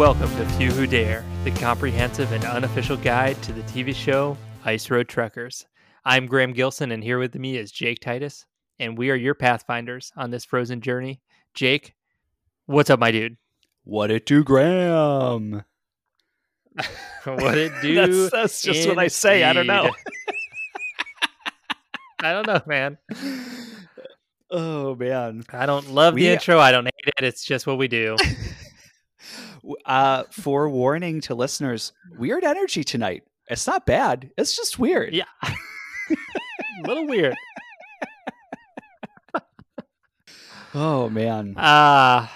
Welcome to Few Who Dare, the comprehensive and unofficial guide to the TV show Ice Road Truckers. I'm Graham Gilson, and here with me is Jake Titus, and we are your pathfinders on this frozen journey. Jake, what's up, my dude? What it do, Graham? what it do? that's, that's just what I say. I don't know. I don't know, man. oh man. I don't love the intro. I don't hate it. It's just what we do. Uh, for warning to listeners, weird energy tonight. It's not bad. It's just weird. Yeah. A little weird. Oh man. Uh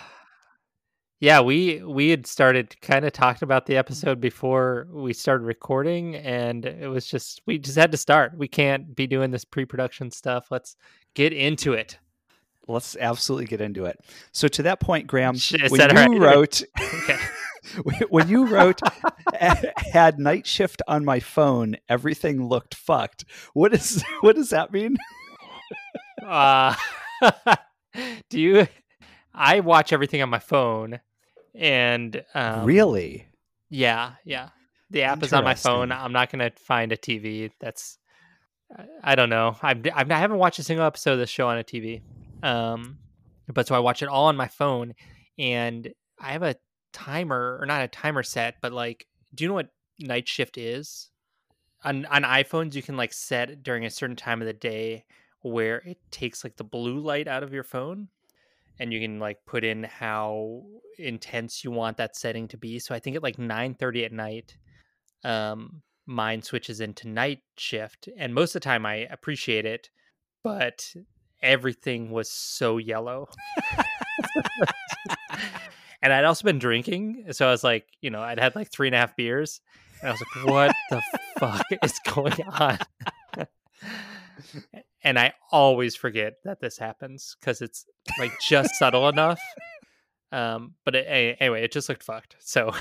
yeah, we we had started kind of talked about the episode before we started recording and it was just we just had to start. We can't be doing this pre-production stuff. Let's get into it. Let's absolutely get into it. So to that point, Graham, Sh- is when you right? wrote Okay. when you wrote had night shift on my phone, everything looked fucked. What is what does that mean? Uh do you I watch everything on my phone and um really? Yeah, yeah. The app is on my phone. I'm not going to find a TV. That's I- I don't know. I've, I've I haven't watched a single episode of this show on a TV. Um, but so I watch it all on my phone, and I have a timer or not a timer set, but like, do you know what night shift is? On on iPhones, you can like set during a certain time of the day where it takes like the blue light out of your phone and you can like put in how intense you want that setting to be. So I think at like 9:30 at night um mine switches into night shift and most of the time I appreciate it, but everything was so yellow. and I'd also been drinking, so I was like, you know, I'd had like three and a half beers, and I was like, what the fuck is going on? and I always forget that this happens because it's like just subtle enough. Um, but it, anyway, it just looked fucked. So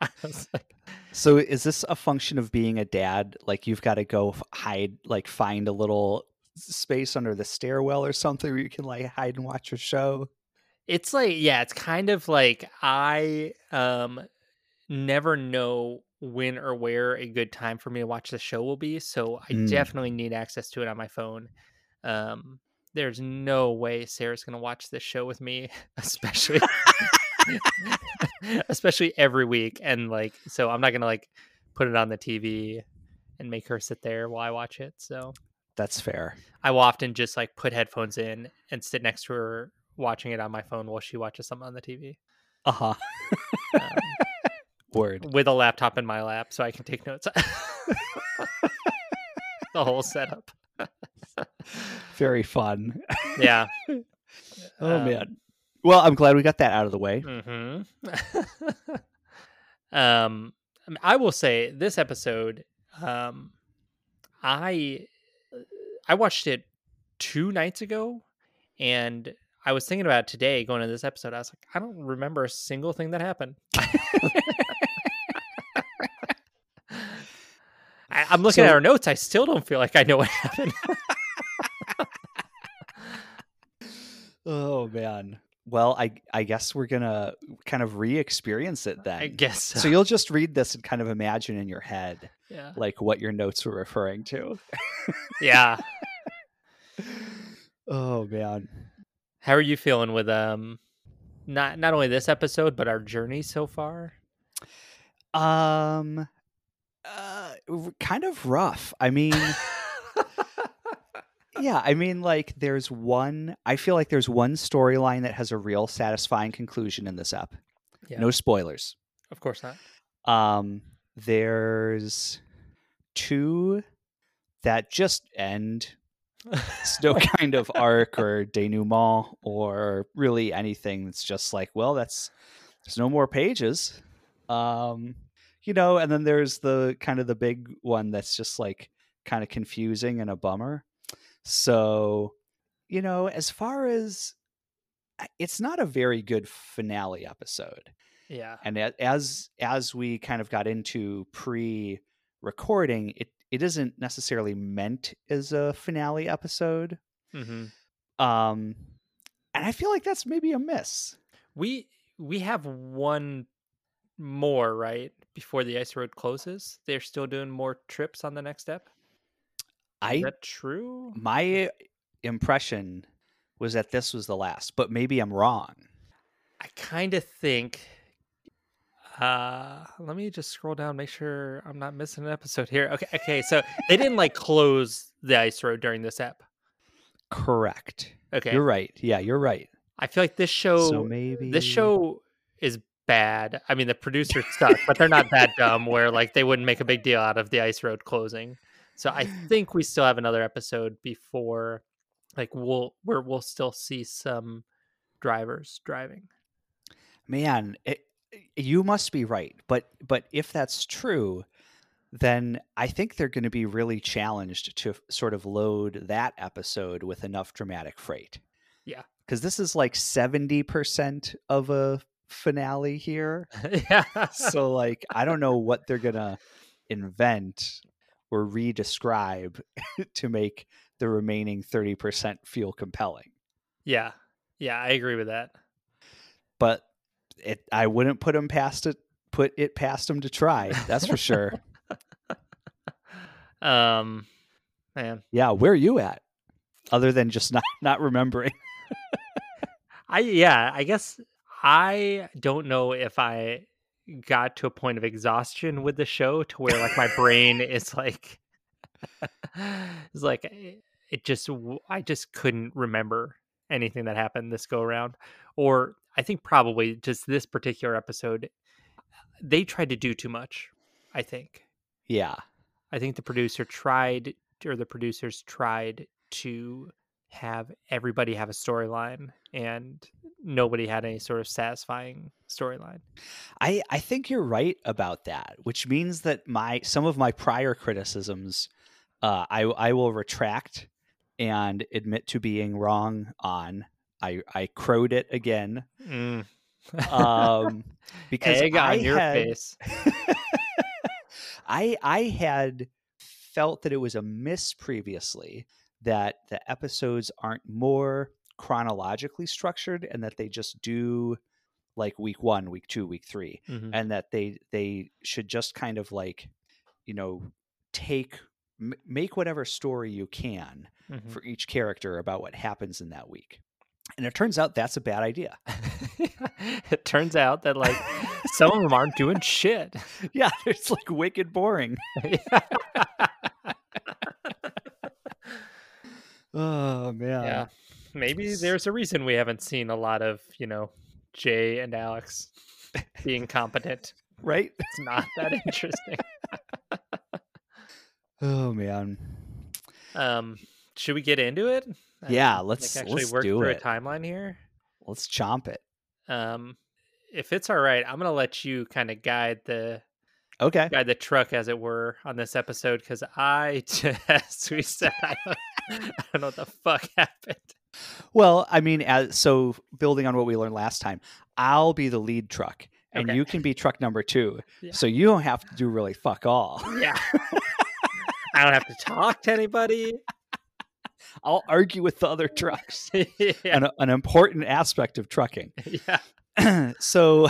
like, So is this a function of being a dad? Like you've got to go hide, like find a little space under the stairwell or something where you can like hide and watch your show? it's like, yeah, it's kind of like I um never know when or where a good time for me to watch the show will be. So I Mm. definitely need access to it on my phone. Um, there's no way Sarah's gonna watch this show with me, especially especially every week. And like, so I'm not gonna like put it on the TV and make her sit there while I watch it. So That's fair. I will often just like put headphones in and sit next to her watching it on my phone while she watches something on the TV Uh huh. um, Word. with a laptop in my lap so I can take notes. the whole setup. Very fun. Yeah. Oh Um, man. Well, I'm glad we got that out of the way. hmm um, I I will say this episode, um, I I watched it two nights ago, and I was thinking about today going to this episode. I was like, I don't remember a single thing that happened. I, I'm looking at our notes. I still don't feel like I know what happened. Oh man. Well, I I guess we're gonna kind of re-experience it then. I guess so. So you'll just read this and kind of imagine in your head yeah. like what your notes were referring to. yeah. Oh man. How are you feeling with um not not only this episode but our journey so far? Um uh kind of rough. I mean, yeah, I mean like there's one I feel like there's one storyline that has a real satisfying conclusion in this app. Yeah. No spoilers. Of course not. Um there's two that just end it's no kind of arc or denouement or really anything that's just like well that's there's no more pages um you know and then there's the kind of the big one that's just like kind of confusing and a bummer so you know as far as it's not a very good finale episode Yeah. and as as we kind of got into pre recording it it isn't necessarily meant as a finale episode hmm um and i feel like that's maybe a miss We we have one more, right? Before the ice road closes, they're still doing more trips on the next step. Is that true? my impression was that this was the last, but maybe I'm wrong. I kind of think. Uh, let me just scroll down, make sure I'm not missing an episode here. Okay, okay. So they didn't like close the ice road during this ep. Correct. Okay, You're right. Yeah, you're right. I feel like this show, so maybe this show is bad. I mean, the producers suck, but they're not that dumb where like they wouldn't make a big deal out of the ice road closing. So I think we still have another episode before, like we'll where we'll still see some drivers driving. man, it, you must be right. But but if that's true, then I think they're going to be really challenged to sort of load that episode with enough dramatic freight. Yeah. Because this is like 70% of a finale here. yeah. so like I don't know what they're going to invent or re-describe to make the remaining 30% feel compelling. Yeah. Yeah, I agree with that. But it I wouldn't put them past it put it past them to try. That's for sure. Um man. Yeah, where are you at? Other than just not not remembering. I yeah, I guess I don't know if I got to a point of exhaustion with the show to where like my brain is like it's like eh, it just I just couldn't remember anything that happened this go around or I think probably just this particular episode they tried to do too much, I think. Yeah. I think the producer tried, or the producers tried to have everybody have a storyline, and nobody had any sort of satisfying storyline. I I think you're right about that, which means that my some of my prior criticisms uh I I will retract and admit to being wrong on. I I crowed it again. Mm. Um because Egg on I your had, face. I I had felt that it was a miss previously that the episodes aren't more chronologically structured and that they just do like week 1, week 2, week 3 Mhm. and that they they should just kind of like you know take m- make whatever story you can Mhm. for each character about what happens in that week. And it turns out that's a bad idea. it turns out that like some of them aren't doing shit. yeah, it's like wicked boring. Oh man. yeah, maybe there's a reason we haven't seen a lot of you know Jay and Alex being competent. Right? It's not that interesting. Oh man. Um, should we get into it? Yeah, let's- actually let's work do through it. a timeline here. Let's chomp it. Um, if it's all right, I'm gonna let you kind of guide the Okay. guide the truck, as it were, on this episode because I, just we said, I don't, I don't know what the fuck happened. Well, I mean, as, so building on what we learned last time, I'll be the lead truck, and Okay. you can be truck number two. Yeah. So you don't have to do really fuck all. Yeah, I don't have to talk to anybody. I'll argue with the other trucks. yeah, An, an important aspect of trucking. yeah. so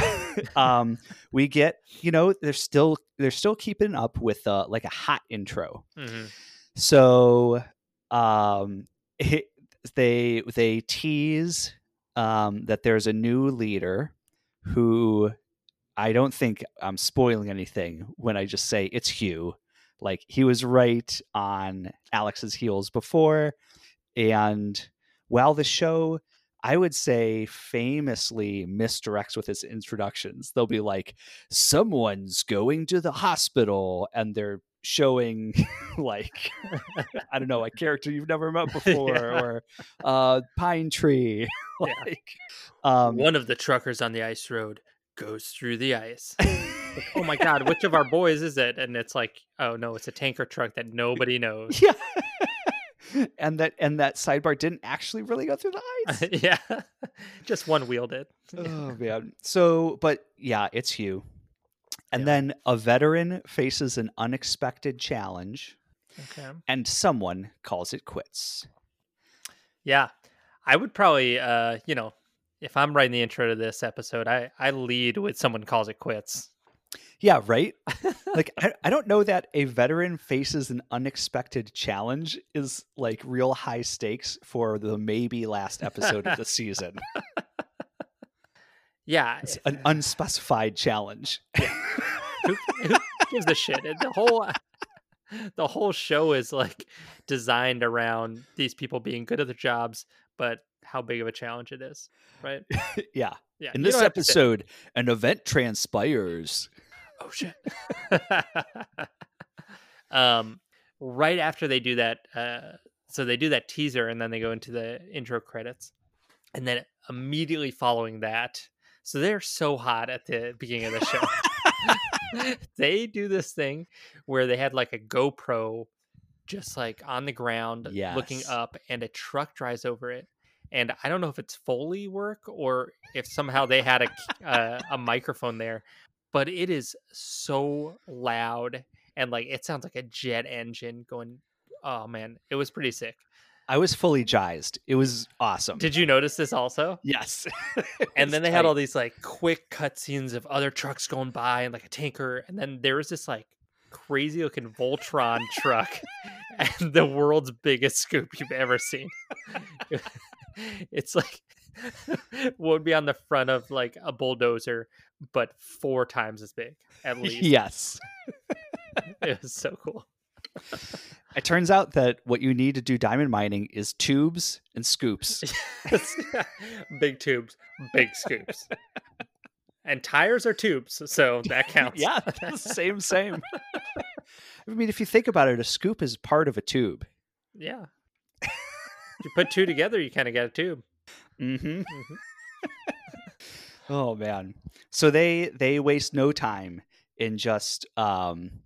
um we get you know they're still they're still keeping up with uh like a hot intro Mhm. so um it, they they tease um that there's a new leader who i don't think i'm spoiling anything when i just say it's hugh. Like he was right on alex's heels before and while the show i would say famously misdirects with its introductions they'll be like someone's going to the hospital and they're showing like I don't know, a character you've never met before, Yeah. or uh, pine tree. Yeah. like, um, One of the truckers on the ice road goes through the ice. Like, oh my god, which of our boys is it? And it's like, oh no, it's a tanker truck that nobody knows. yeah, and that and that sidebar didn't actually really go through the ice. yeah, just one wheeled it. oh man. So, but yeah, it's Hugh. And Yeah. then a veteran faces an unexpected challenge, Okay. and someone calls it quits. Yeah, I would probably, uh, you know, if I'm writing the intro to this episode, I I lead with someone calls it quits Yeah, right? like I, I don't know that a veteran faces an unexpected challenge is like real high stakes for the maybe last episode of the season. Yeah, It's an unspecified challenge. who, who gives a shit? The whole the whole show is like designed around these people being good at their jobs, but how big of a challenge it is, right? yeah. Yeah. In this don't have to sit- episode, an event transpires. oh shit. um, right after they do that, uh, so they do that teaser and then they go into the intro credits, and then immediately following that, so they're so hot at the beginning of the show. they do this thing where they had like a GoPro just like on the ground looking up and a truck drives over it and i don't know if it's foley work or if somehow they had a a, uh, a microphone there but it is so loud and like it sounds like a jet engine going oh man it was pretty sick I was fully jazzed. It was awesome. did you notice this also yes. and then they had all these like quick cutscenes of other trucks going by and like a tanker and then there was this like crazy looking voltron truck and the world's biggest scoop you've ever seen it's like what would be on the front of like a bulldozer but four times as big at least Yes. it was so cool It turns out that what you need to do diamond mining is tubes and scoops. big tubes big scoops and tires are tubes so that counts yeah, same, same. I mean, if you think about it, a scoop is part of a tube. Yeah. If you put two together, you kind of get a tube. Mm-hmm. Mhm. Oh man. So they they waste no time in just um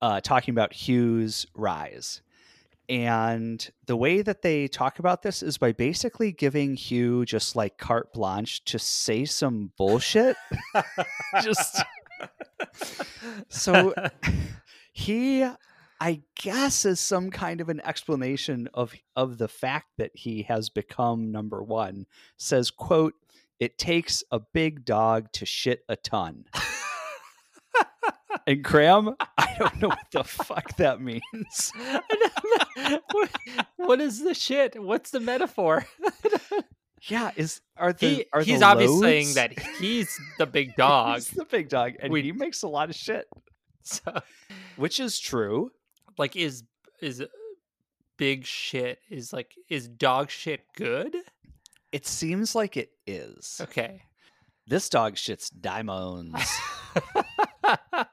uh talking about Hugh's rise. And the way that they talk about this is by basically giving Hugh just like carte blanche to say some bullshit. just so he I guess is some kind of an explanation of of the fact that he has become number 1 says quote it takes a big dog to shit a ton. and cram. I don't know what the fuck that means. what, what is the shit? What's the metaphor? Yeah, is are the He, are the he's obviously saying that he's the big dog. He's the big dog, and We- he makes a lot of shit, So, which is true. like, is is big shit is like is dog shit good? It seems like it is. Okay. This dog shits diamonds.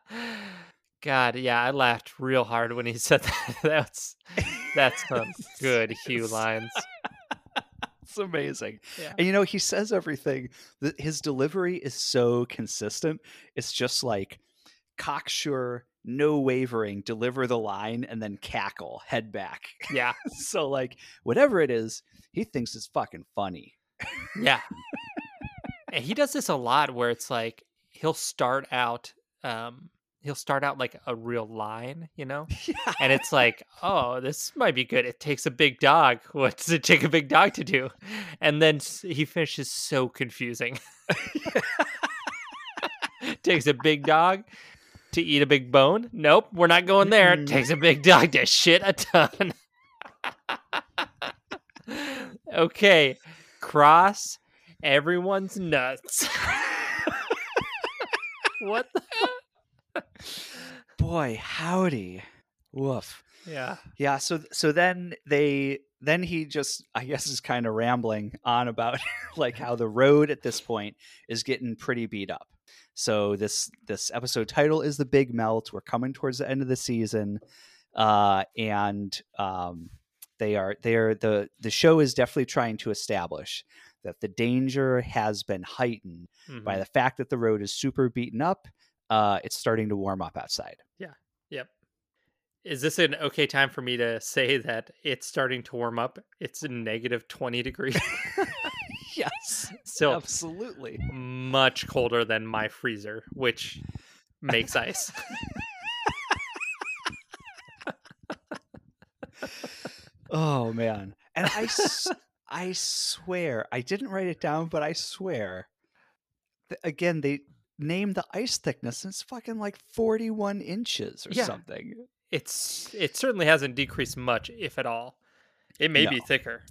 God, yeah, I laughed real hard when he said that. That's that's some good Hugh lines. it's amazing. Yeah. And you know, he says everything. That his delivery is so consistent. It's just like cocksure, no wavering, deliver the line and then cackle, head back. Yeah. so like whatever it is, he thinks it's fucking funny. Yeah. and he does this a lot where it's like he'll start out um he'll start out like a real line, you know? yeah. And it's like, "Oh, this might be good. It takes a big dog. What does it take a big dog to do?" And then he finishes so confusing. takes a big dog to eat a big bone? Nope, we're not going there. It takes a big dog to shit a ton. okay, cross everyone's nuts. what the? Boy, howdy. Woof. Yeah. Yeah, so so then they then he just I guess is kind of rambling on about like how the road at this point is getting pretty beat up. So this this episode title is the big melt. We're coming towards the end of the season. Uh and um they are they are the the show is definitely trying to establish that the danger has been heightened by Mhm. the fact that the road is super beaten up. Uh it's starting to warm up outside. Yeah. Yep. Is this an okay time for me to say that it's starting to warm up? It's a negative 20 degrees. yes. So Absolutely. much colder than my freezer, which makes ice. Oh man. And I s- I swear, I didn't write it down, but I swear. Again, they name the ice thickness, and it's fucking like 41 inches or Yeah. something. It's it certainly hasn't decreased much, if at all. It may be thicker.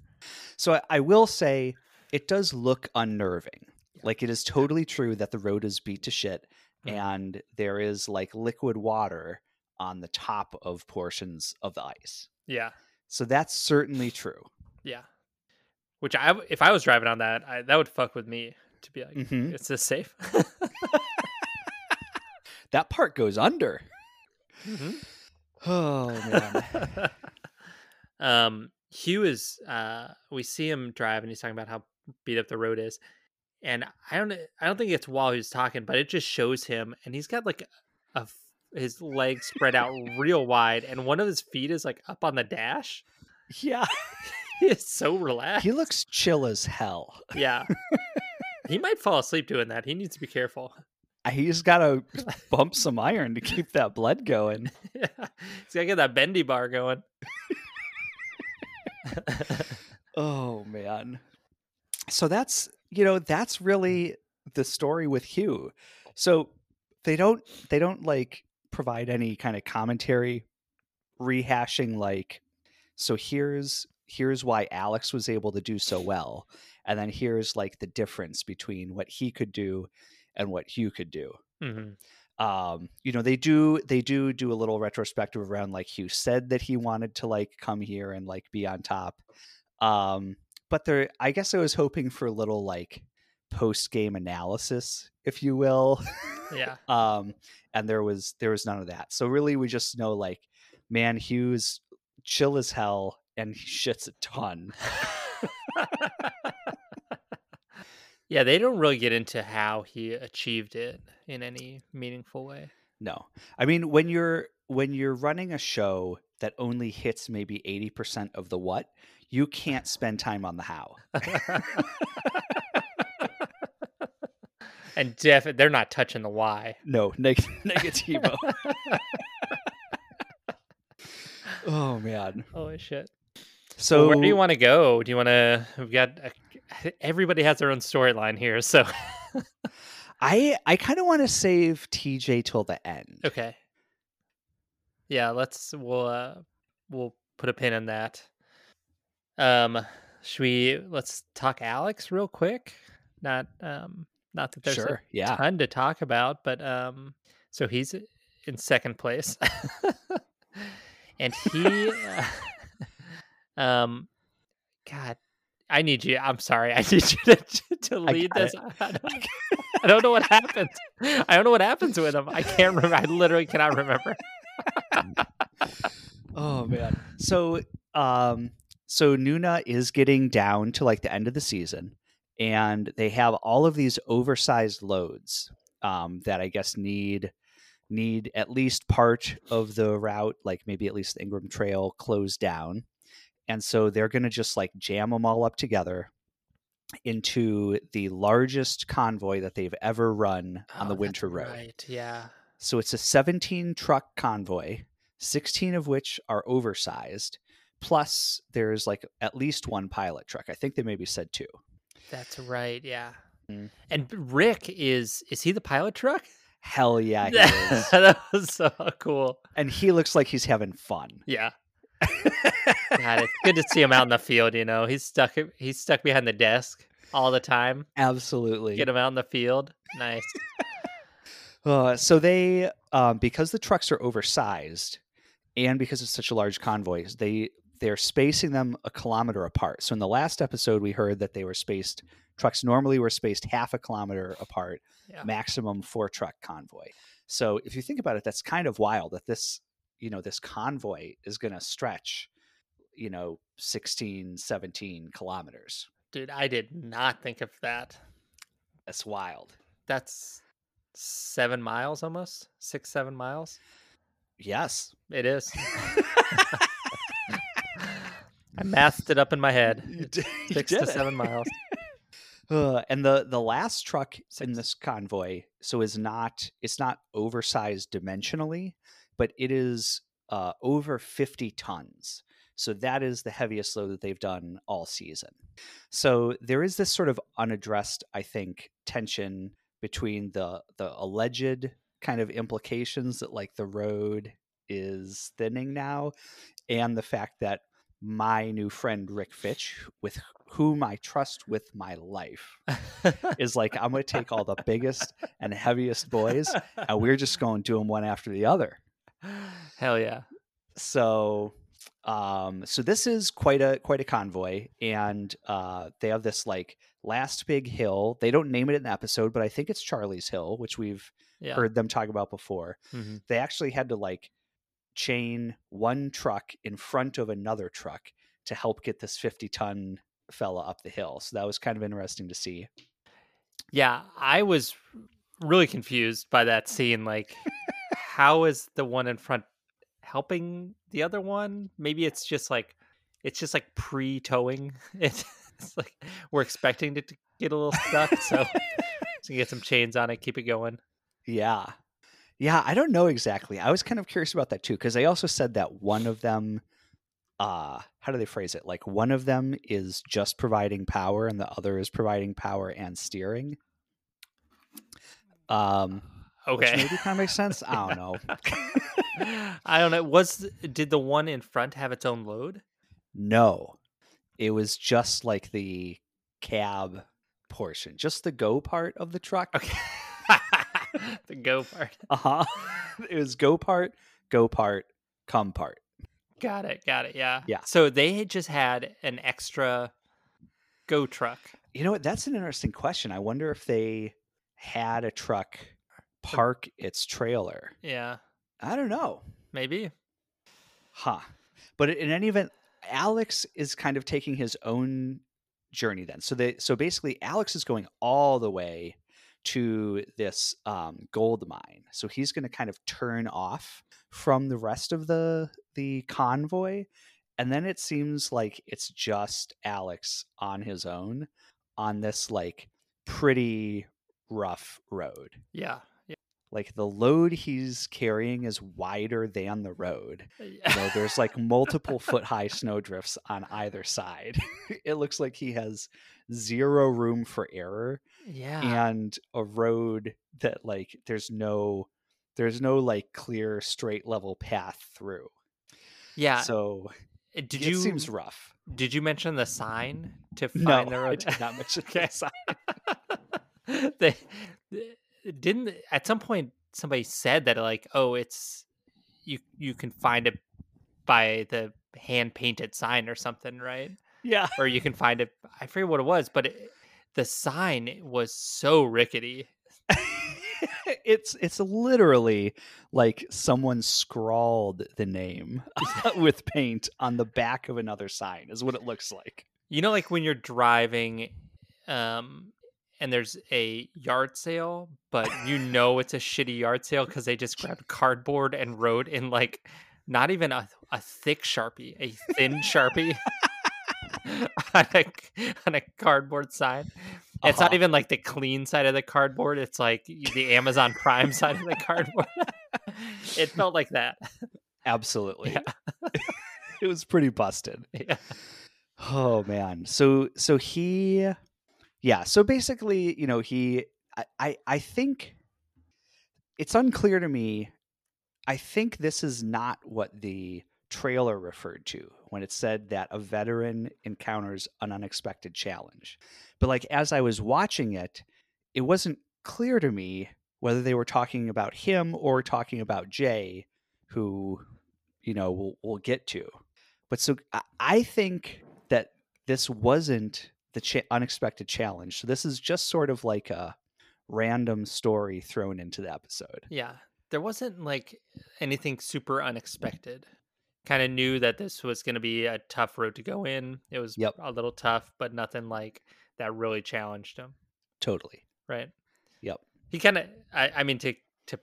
So I, I will say it does look unnerving. Yeah. Like it is totally true that the road is beat to shit Mhm. and there is like liquid water on the top of portions of the ice. Yeah, So that's certainly true. yeah. Which I, if I was driving on that, I, that would fuck with me to be like, Mhm. is this safe? That part goes under. Mhm. Oh man. um, Hugh is. Uh, we see him drive, and he's talking about how beat up the road is. And I don't. I don't think it's while he's talking, but it just shows him, and he's got like a his legs spread out real wide, and one of his feet is like up on the dash. yeah. He is so relaxed. He looks chill as hell. yeah. He might fall asleep doing that. He needs to be careful. He's got to bump some iron to keep that blood going. yeah. He's gotta get that bendy bar going. Oh man. So that's you know that's really mm. the story with Hugh. So they don't they don't like provide any kind of commentary rehashing like so here's here's why Alex was able to do so well and then here's like the difference between what he could do and what Hugh could do. Hmm um you know they do they do do a little retrospective around like hugh said that he wanted to like come here and like be on top um but there i guess i was hoping for a little like post game analysis if you will Yeah. um and there was there was none of that. So really we just know like man hugh's chill as hell and he shits a ton yeah, they don't really get into how he achieved it in any meaningful way. no i mean when you're when you're running a show that only hits maybe 80% of the what you can't spend time on the how and def they're not touching the why. No, neg- negativo. oh man. Holy shit. So So where do you want to go? Do you want to? We've got a, everybody has their own storyline here, so I I kind of want to save TJ till the end. okay. Yeah, let's we'll uh, we'll put a pin in that. Um, should we let's talk Alex real quick? Not um, not that there's a. Yeah. ton to talk about, but um, so he's in second place, and he, uh, um, God, I need you. I'm sorry, I need you to to lead got this. I don't, I don't know what happens. I don't know what happens with him. I can't remember. I literally cannot remember. Oh man. So um so Nuna is getting down to like the end of the season and they have all of these oversized loads um that I guess need need at least part of the route like maybe at least the Ingraham Trail closed down. And so they're going to just like jam them all up together into the largest convoy that they've ever run on Oh, the winter road. Right. Yeah. So it's a 17 truck convoy, 16 of which are oversized. Plus, there's like at least one pilot truck. I think they maybe said two. That's right. Yeah. Mm. And Rick is is he the pilot truck? Hell yeah, he is. that was so cool. and he looks like he's having fun. Yeah. God, it's good to see him out in the field. You know, he's stuck. He's stuck behind the desk all the time. Absolutely. Get him out in the field. Nice. Uh, so they, um, because the trucks are oversized, and because it's such a large convoy, they they're spacing them a kilometer apart. So in the last episode, we heard that they were spaced. Trucks normally were spaced half a kilometer apart. Yeah. maximum four truck convoy. So if you think about it, that's kind of wild that this, you know, this convoy is going to stretch, you know, 16, 17 kilometers. Dude, I did not think of that. That's wild. That's seven miles almost. Six, seven miles. Yes. It is. I mathed it up in my head. Did- six to it. seven miles. Uh, and the the last truck in this convoy so is not it's not oversized dimensionally but it is uh, over 50 tons so that is the heaviest load that they've done all season so there is this sort of unaddressed i think tension between the the alleged kind of implications that like the road is thinning now and the fact that my new friend Rick Fitch, with whom I trust with my life, is like, I'm going to take all the biggest and heaviest boys, and we're just going to do them one after the other. Hell yeah! So, um, so this is quite a quite a convoy, and uh, they have this like last big hill. They don't name it in the episode, but I think it's Charlie's Hill, which we've Yeah. heard them talk about before. Mhm. They actually had to like chain one truck in front of another truck to help get this 50 ton fella up the hill. So that was kind of interesting to see. Yeah, I was really confused by that scene. Like, how is the one in front helping the other one? Maybe it's just like it's just like pre towing. It's, like we're expecting it to get a little stuck, so so get some chains on it, keep it going. Yeah. Yeah, I don't know exactly. I was kind of curious about that too because they also said that one of them uh how do they phrase it? Like one of them is just providing power and the other is providing power and steering. Um Okay, maybe kind of makes sense. I don't know. I don't know. Was did the one in front have its own load? No. It was just like the cab portion, just the go part of the truck. Okay, the go part. Uh-huh. it was go part, go part, come part. Got it. Got it. Yeah. Yeah. So they had just had an extra go truck. You know what? That's an interesting question. I wonder if they had a truck park its trailer. Yeah. I don't know. Maybe. Huh. But in any event, Alex is kind of taking his own journey then. So they so basically Alex is going all the way to this um, gold mine. So he's going to kind of turn off from the rest of the the convoy and then it seems like it's just Alex on his own on this like pretty rough road. Yeah. Like the load he's carrying is wider than the road. Yeah. You know, there's like multiple foot high snowdrifts on either side. it looks like he has zero room for error yeah. and a road that like there's no there's no like clear straight level path through. Yeah. So Uh, did it you seems rough. did you mention the sign to No, find the I road? did not mention the sign. they didn't at some point somebody said that like oh it's you you can find it by the hand painted sign or something right Yeah. or you can find it i forget what it was but it, the sign was so rickety it's it's literally like someone scrawled the name with paint on the back of another sign is what it looks like. you know like when you're driving um and there's a yard sale but you know it's a shitty yard sale because they just grabbed cardboard and wrote in like not even a, a thick sharpie a thin sharpie on a, on a cardboard sign it's not Uh-huh. even like the clean side of the cardboard it's like the amazon prime side of the cardboard it felt like that Absolutely. it was pretty busted. yeah Oh man. So so he yeah, so basically, you know, he I I, I think it's unclear to me. I think this is not what the trailer referred to when it said that a veteran encounters an unexpected challenge. But like as I was watching it, it wasn't clear to me whether they were talking about him or talking about Jay, who, you know, we'll, we'll get to. But so I- I think that this wasn't the cha- unexpected challenge. So this is just sort of like a random story thrown into the episode. Yeah. There wasn't like anything super unexpected. Kind of knew that this was going to be a tough road to go in. It was Yep. a little tough, but nothing like that really challenged him, Totally. right? Yep. He kind of I, I mean to to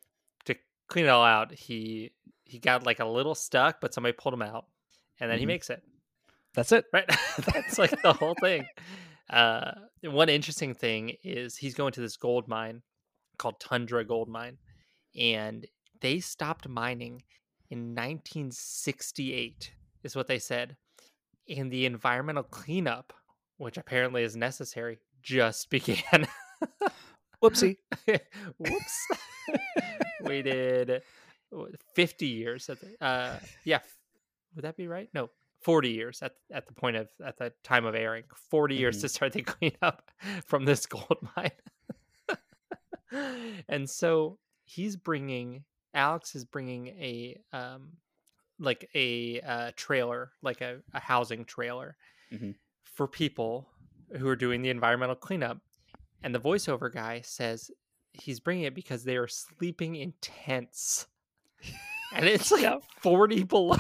to clean it all out, he he got like a little stuck, but somebody pulled him out and then he Mhm. makes it. That's it. Right? That's like the whole thing. Uh one interesting thing is he's going to this gold mine called Tundra Gold Mine and they stopped mining in 1968 is what they said and the environmental cleanup which apparently is necessary just began Whoopsie. Whoops. we did 50 years the uh yeah, would that be right? No. 40 years at at the point of at the time of airing. 40 years Mhm. to start the cleanup from this gold mine. and so he's bringing Alex is bringing a um like a uh, trailer, like a, a housing trailer Mhm. for people who are doing the environmental cleanup. And the voiceover guy says he's bringing it because they are sleeping in tents. And it's like Yep. 40 below.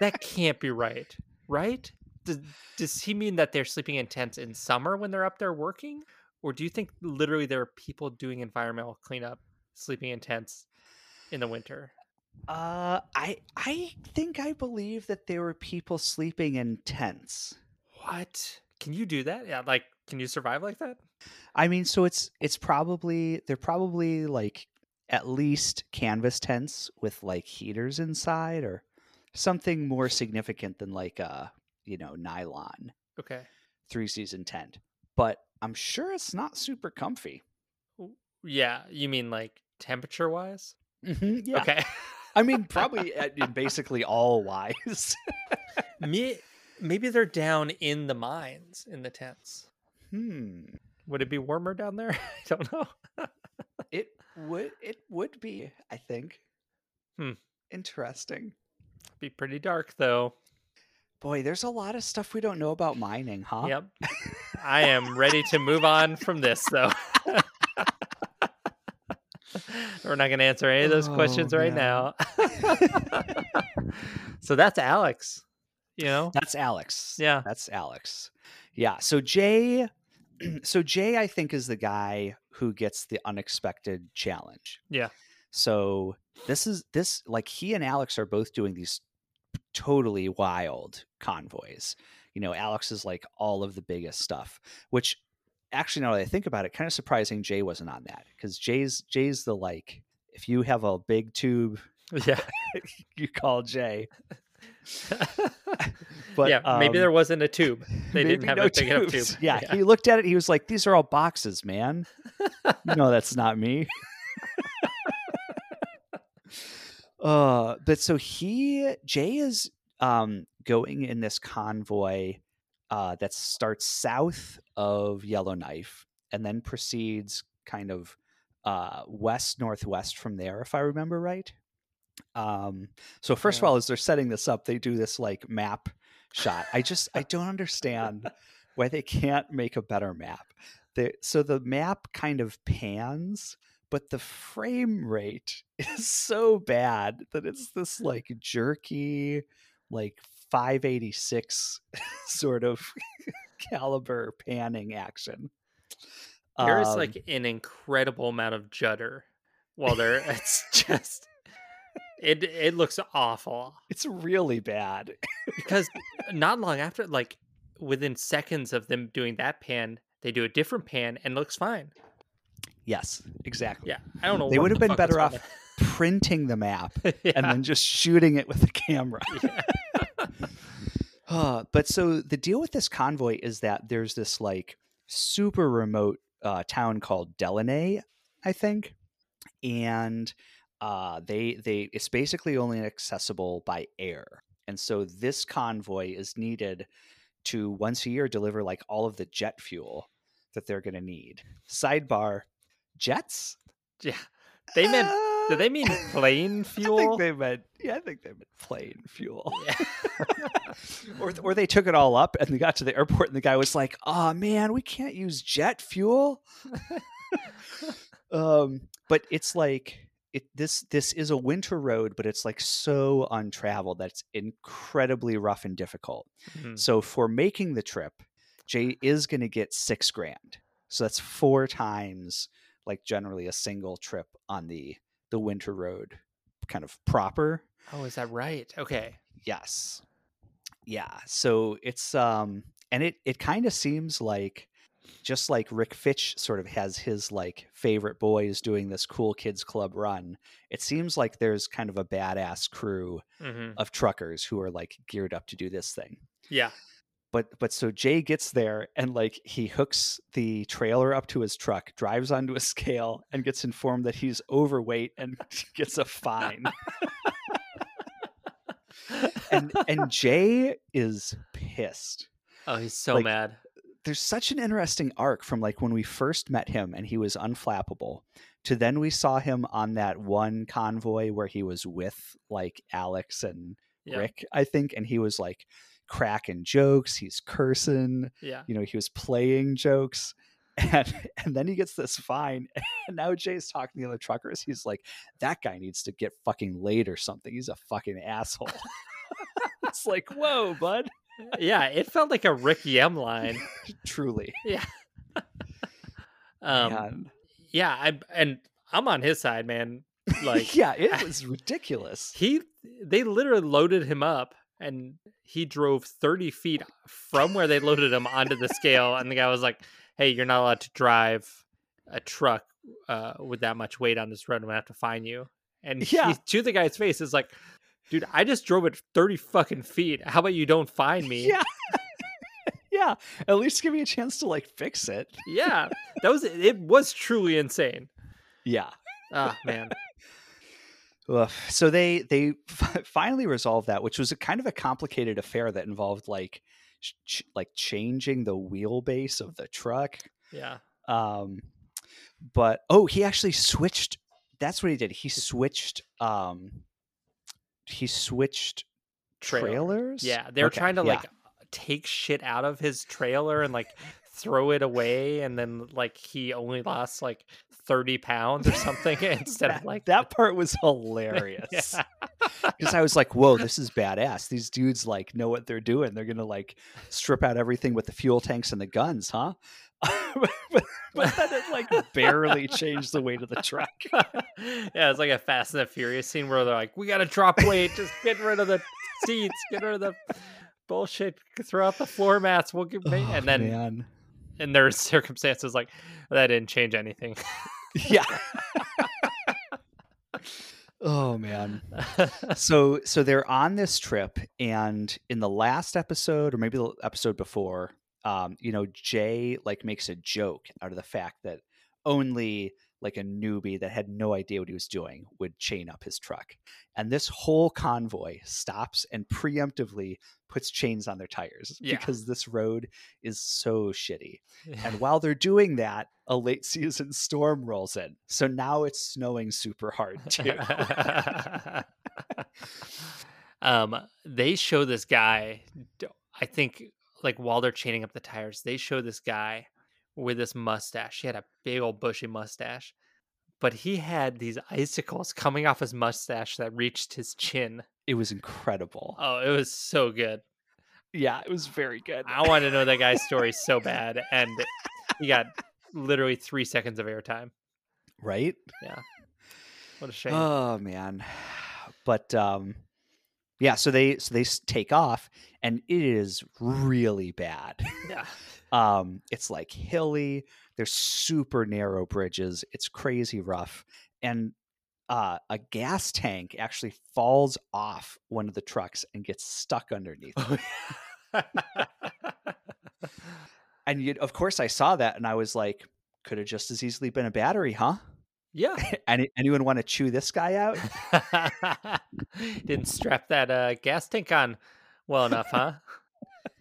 That can't be right, right? Does, does he mean that they're sleeping in tents in summer when they're up there working? Or do you think literally there are people doing environmental cleanup sleeping in tents in the winter? Uh, I I think I believe that there were people sleeping in tents. What? Can you do that? Yeah, like can you survive like that? I mean, so it's it's probably they're probably like at least canvas tents with like heaters inside or something more significant than like a you know nylon Okay. three season tent. But I'm sure it's not super comfy. Yeah, you mean like temperature wise? Mm-hmm, yeah, Okay. I mean probably in basically all wise. Me, maybe they're down in the mines in the tents. hmm. Would it be warmer down there? I don't know. It would it would be, I think. Hmm. Interesting. Be pretty dark though. Boy, there's a lot of stuff we don't know about mining, huh? Yep. I am ready to move on from this though. We're not going to answer any of those Oh, questions right now. so that's Alex. You know? That's Alex. Yeah. That's Alex. Yeah. So Jay so Jay I think is the guy who gets the unexpected challenge. Yeah. So this is this like he and Alex are both doing these totally wild convoys. You know, Alex is like all of the biggest stuff, which actually now that I think about it, kind of surprising Jay wasn't on that because Jay's Jay's the like if you have a big tube, Yeah. you call Jay. But yeah, maybe um, there wasn't a tube. They didn't have no a big enough tube. Yeah, he looked at it. He was like, "These are all boxes, man. know that's not me." Uh, but so he Jay is um going in this convoy uh that starts south of Yellowknife and then proceeds kind of uh west northwest from there, if I remember right. Um, so first of all, as they're setting this up, they do this like map shot. I just I don't understand why they can't make a better map. They, so the map kind of pans, but the frame rate is so bad that it's this like jerky, like 586 sort of caliber panning action. There is Um, like an incredible amount of judder while they're it's just it it looks awful it's really bad. because not long after like within seconds of them doing that pan they do a different pan and looks fine yes, exactly. yeah i don't know They would have the been better off printing the map yeah. and then just shooting it with a camera. Yeah. Uh, but so the deal with this convoy is that there's this like super remote uh, town called Delaney, I think, and uh, they they it's basically only accessible by air, and so this convoy is needed to once a year deliver like all of the jet fuel that they're going to need. Sidebar: jets. yeah they meant Uh, do they mean plane I fuel think they meant yeah, I think they meant plane fuel. Yeah. or or they took it all up and they got to the airport and the guy was like, "Oh man, we can't use jet fuel." um, but it's like it this this is a winter road, but it's like so untraveled that it's incredibly rough and difficult. Mhm. So for making the trip, Jay is going to get six grand. So that's four times like generally a single trip on the the winter road kind of proper. oh is that right okay Yes. Yeah. So it's um and it it kind of seems like just like Rick Fitch sort of has his like favorite boys doing this cool kids club run. It seems like there's kind of a badass crew hmm of truckers who are like geared up to do this thing. yeah but but so Jay gets there and like he hooks the trailer up to his truck, drives onto a scale, and gets informed that he's overweight and gets a fine. and and Jay is pissed. Oh, he's so Like, mad. There's such an interesting arc from like when we first met him and he was unflappable to then we saw him on that one convoy where he was with like Alex and. Rick, I think, and he was like cracking jokes, he's cursing, Yeah. you know, he was playing jokes. And and then he gets this fine. And now Jay's talking to the other truckers. He's like, that guy needs to get fucking laid or something. He's a fucking asshole. it's like, whoa, bud. yeah, it felt like a Rick Yemm line. Truly. Yeah. um, Man. yeah, I and I'm on his side, man. Like yeah, it was ridiculous. he, they literally loaded him up, and he drove 30 feet from where they loaded him onto the scale, and the guy was like, "Hey, you're not allowed to drive a truck uh, with that much weight on this road. I'm gonna have to fine you." And Yeah. he, to the guy's face is like, "Dude, I just drove it 30 fucking feet. How about you don't fine me?" Yeah. yeah. At least give me a chance to like fix it. yeah, that was it. Was truly insane. Yeah. Ah, man. Ugh. So they they finally resolved that, which was a kind of a complicated affair that involved like ch- ch- like changing the wheelbase of the truck. Yeah. Um, but oh, he actually switched. That's what he did. He switched. Um, he switched Trailer. trailers. Yeah, they're Okay, trying to yeah. like take shit out of his trailer and like throw it away, and then like he only lost like thirty pounds or something instead that, of like that part was hilarious. Because I was like, "Whoa, this is badass! These dudes like know what they're doing. They're gonna like strip out everything with the fuel tanks and the guns, huh?" but, but then it like barely changed the weight of the truck. yeah, it's like a Fast and the Furious scene where they're like, "We got to drop weight, just get rid of the seats, get rid of the bullshit, throw out the floor mats, we'll get." Oh, and then man. In their circumstances, like that didn't change anything. yeah. oh man. So so they're on this trip, and in the last episode, or maybe the episode before, um, you know, Jay like makes a joke out of the fact that only like a newbie that had no idea what he was doing would chain up his truck. And this whole convoy stops and preemptively puts chains on their tires Yeah. because this road is so shitty. And while they're doing that, a late season storm rolls in. So now it's snowing super hard too. um, they show this guy. I think, like while they're chaining up the tires, they show this guy with this mustache. He had a big old bushy mustache, but he had these icicles coming off his mustache that reached his chin. it was incredible. Oh, it was so good. yeah, it was very good. I want to know that guy's story so bad, and he got literally three seconds of airtime. Right? Yeah. What a shame. Oh man. But um yeah, so they so they take off and it is really bad. yeah. um it's like hilly, there's super narrow bridges, it's crazy rough and uh, a gas tank actually falls off one of the trucks and gets stuck underneath. And you, of course, I saw that and I was like, could have just as easily been a battery, huh? yeah. Any, anyone want to chew this guy out? Didn't strap that uh, gas tank on well enough, huh?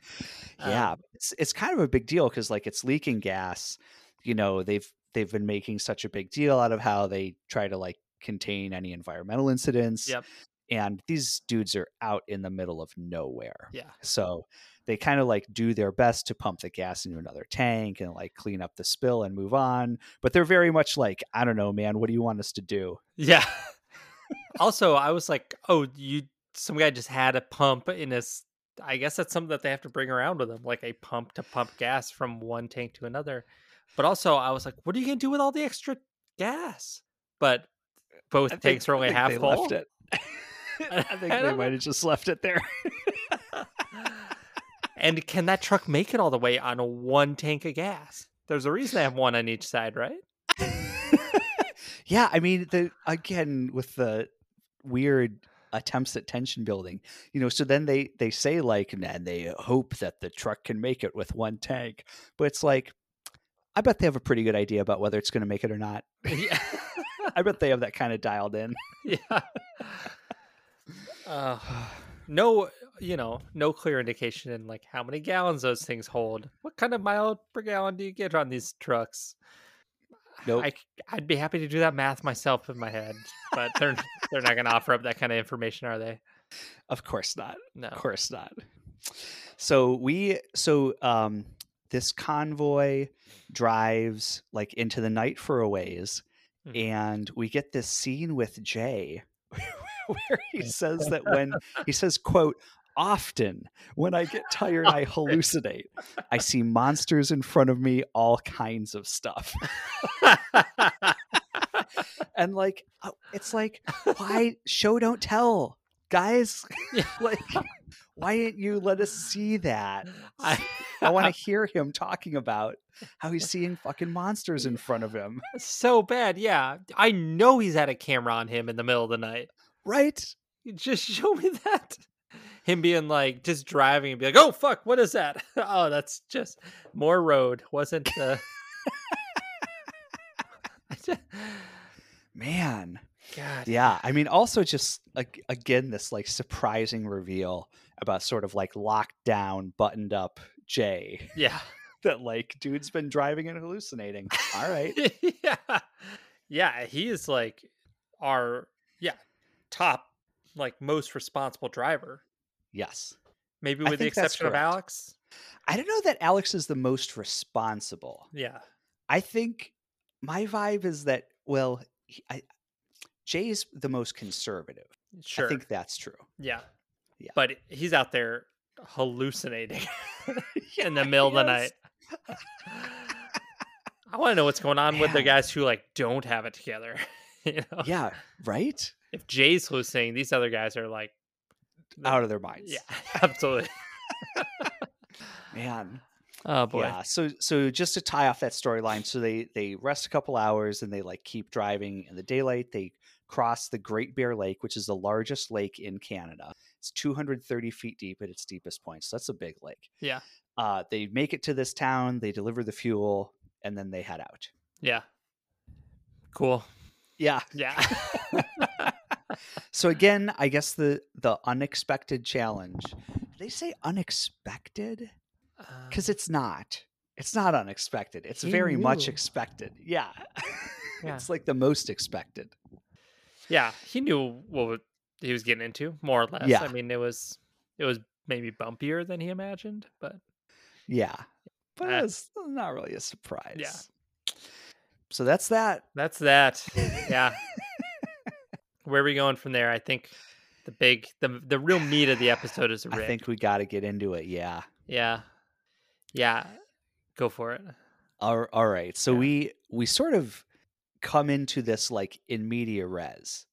yeah Um, it's it's kind of a big deal because like it's leaking gas you know they've they've been making such a big deal out of how they try to like contain any environmental incidents Yep. and these dudes are out in the middle of nowhere yeah. so they kind of like do their best to pump the gas into another tank and like clean up the spill and move on but they're very much like i don't know man what do you want us to do Yeah. also, I was like, oh, you some guy just had a pump in his I guess that's something that they have to bring around with them, like a pump to pump gas from one tank to another. But also I was like, what are you gonna do with all the extra gas? But both I think- tanks are I only think half full. left it i think I they might have just left it there and can that truck make it all the way on a one tank of gas? There's a reason they have one on each side, right? yeah, I mean, the again with the weird attempts at tension building. You know, so then they they say like, and they hope that the truck can make it with one tank, but it's like, I bet they have a pretty good idea about whether it's going to make it or not. yeah. I bet they have that kind of dialed in. yeah. Uh, no, you know, no clear indication in like how many gallons those things hold. What kind of mile per gallon do you get on these trucks? Nope. I, I'd be happy to do that math myself in my head, but they're they're not going to offer up that kind of information, are they? Of course not. No. Of course not. So we so um this convoy drives like into the night for a ways Mhm. and we get this scene with Jay where he says that when he says quote often when I get tired I hallucinate. I see monsters in front of me, all kinds of stuff. And like uh, it's like why show don't tell, guys? Like why didn't you let us see that? I, I want to hear him talking about how he's seeing fucking monsters in front of him. so bad. Yeah, I know he's had a camera on him in the middle of the night. Right? Just show me that. Him being like just driving and be like, "Oh fuck, what is that?" oh, that's just more road. Wasn't uh... Man. God. Yeah. I mean, also just like again, this like surprising reveal about sort of like locked down, buttoned up Jay Yeah. that like dude's been driving and hallucinating. All right. yeah. Yeah. He is like our yeah top like most responsible driver. Yes. Maybe with the exception of. Alex. I don't know that Alex is the most responsible. Yeah. I think my vibe is that well, he- I, Jay's the most conservative. Sure. I think that's true. yeah. Yeah. But he's out there hallucinating in the middle of the night. I want to know what's going on with the guys who like don't have it together. you know, Yeah, right? if Jay's hallucinating, these other guys are like, Out of their minds. yeah, absolutely. Man. Oh boy, Yeah. So so just to tie off that storyline, so they they rest a couple hours and they like keep driving in the daylight. They cross the Great Bear Lake, which is the largest lake in Canada. It's 230 feet deep at its deepest point. So that's a big lake. yeah, Uh, they make it to this town, they deliver the fuel, and then they head out. yeah, cool. Yeah. Yeah, So again, I guess the the unexpected challenge. Did they say unexpected? Because it's not. It's not unexpected. It's He very much expected. Yeah. Yeah. it's like the most expected. yeah, he knew what he was getting into, more or less. Yeah. I mean, it was it was maybe bumpier than he imagined, but Yeah. But Uh, it's not really a surprise. yeah. So that's that. that's that. Yeah. Where are we going from there? I think the big, the the real meat of the episode is Rick. I think we got to get into it. Yeah. Yeah. Yeah. Go for it. All, all right. So Yeah. we we sort of come into this like in media res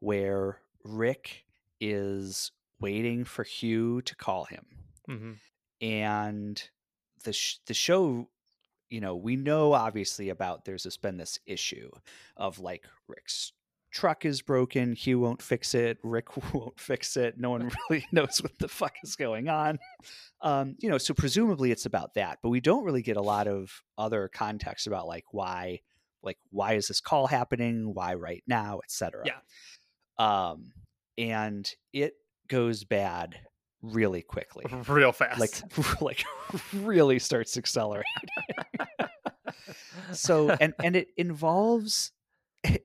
where Rick is waiting for Hugh to call him. hmm and the sh- the show you know we know obviously about there's this been this issue of like rick's truck is broken hugh won't fix it rick won't fix it no one really knows what the fuck is going on. Um you know so presumably it's about that but we don't really get a lot of other context about like why like why is this call happening? Why right now? Etc Yeah. um and it goes bad really quickly. Real fast. like like really starts accelerating. So and and it involves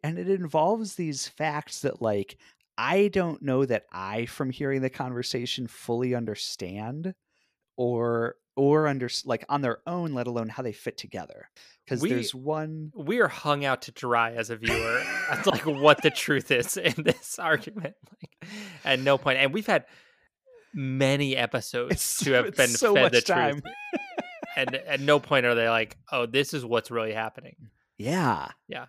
and it involves these facts that like i don't know that i from hearing the conversation fully understand or or under like on their own let alone how they fit together because there's one we are hung out to dry as a viewer. That's like what the truth is in this argument. Like, at no point, and we've had many episodes It's- to have been so fed the time. truth, and at no point are they like, "Oh, this is what's really happening." Yeah. Yeah.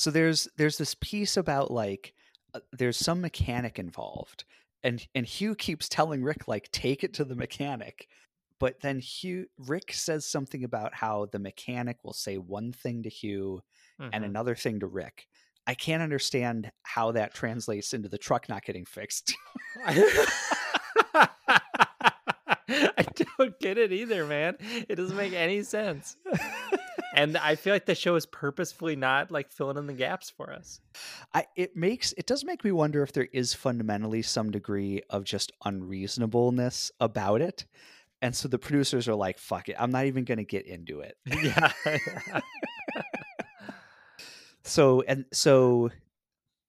So there's there's this piece about like uh, there's some mechanic involved and and Hugh keeps telling Rick like take it to the mechanic. But then Hugh Rick says something about how the mechanic will say one thing to Hugh and Mhm. another thing to Rick. I can't understand how that translates into the truck not getting fixed. I don't get it either, man. It doesn't make any sense. and I feel like the show is purposefully not like filling in the gaps for us. I it makes it does make me wonder if there is fundamentally some degree of just unreasonableness about it. And so the producers are like, fuck it, I'm not even gonna get into it. Yeah. so and so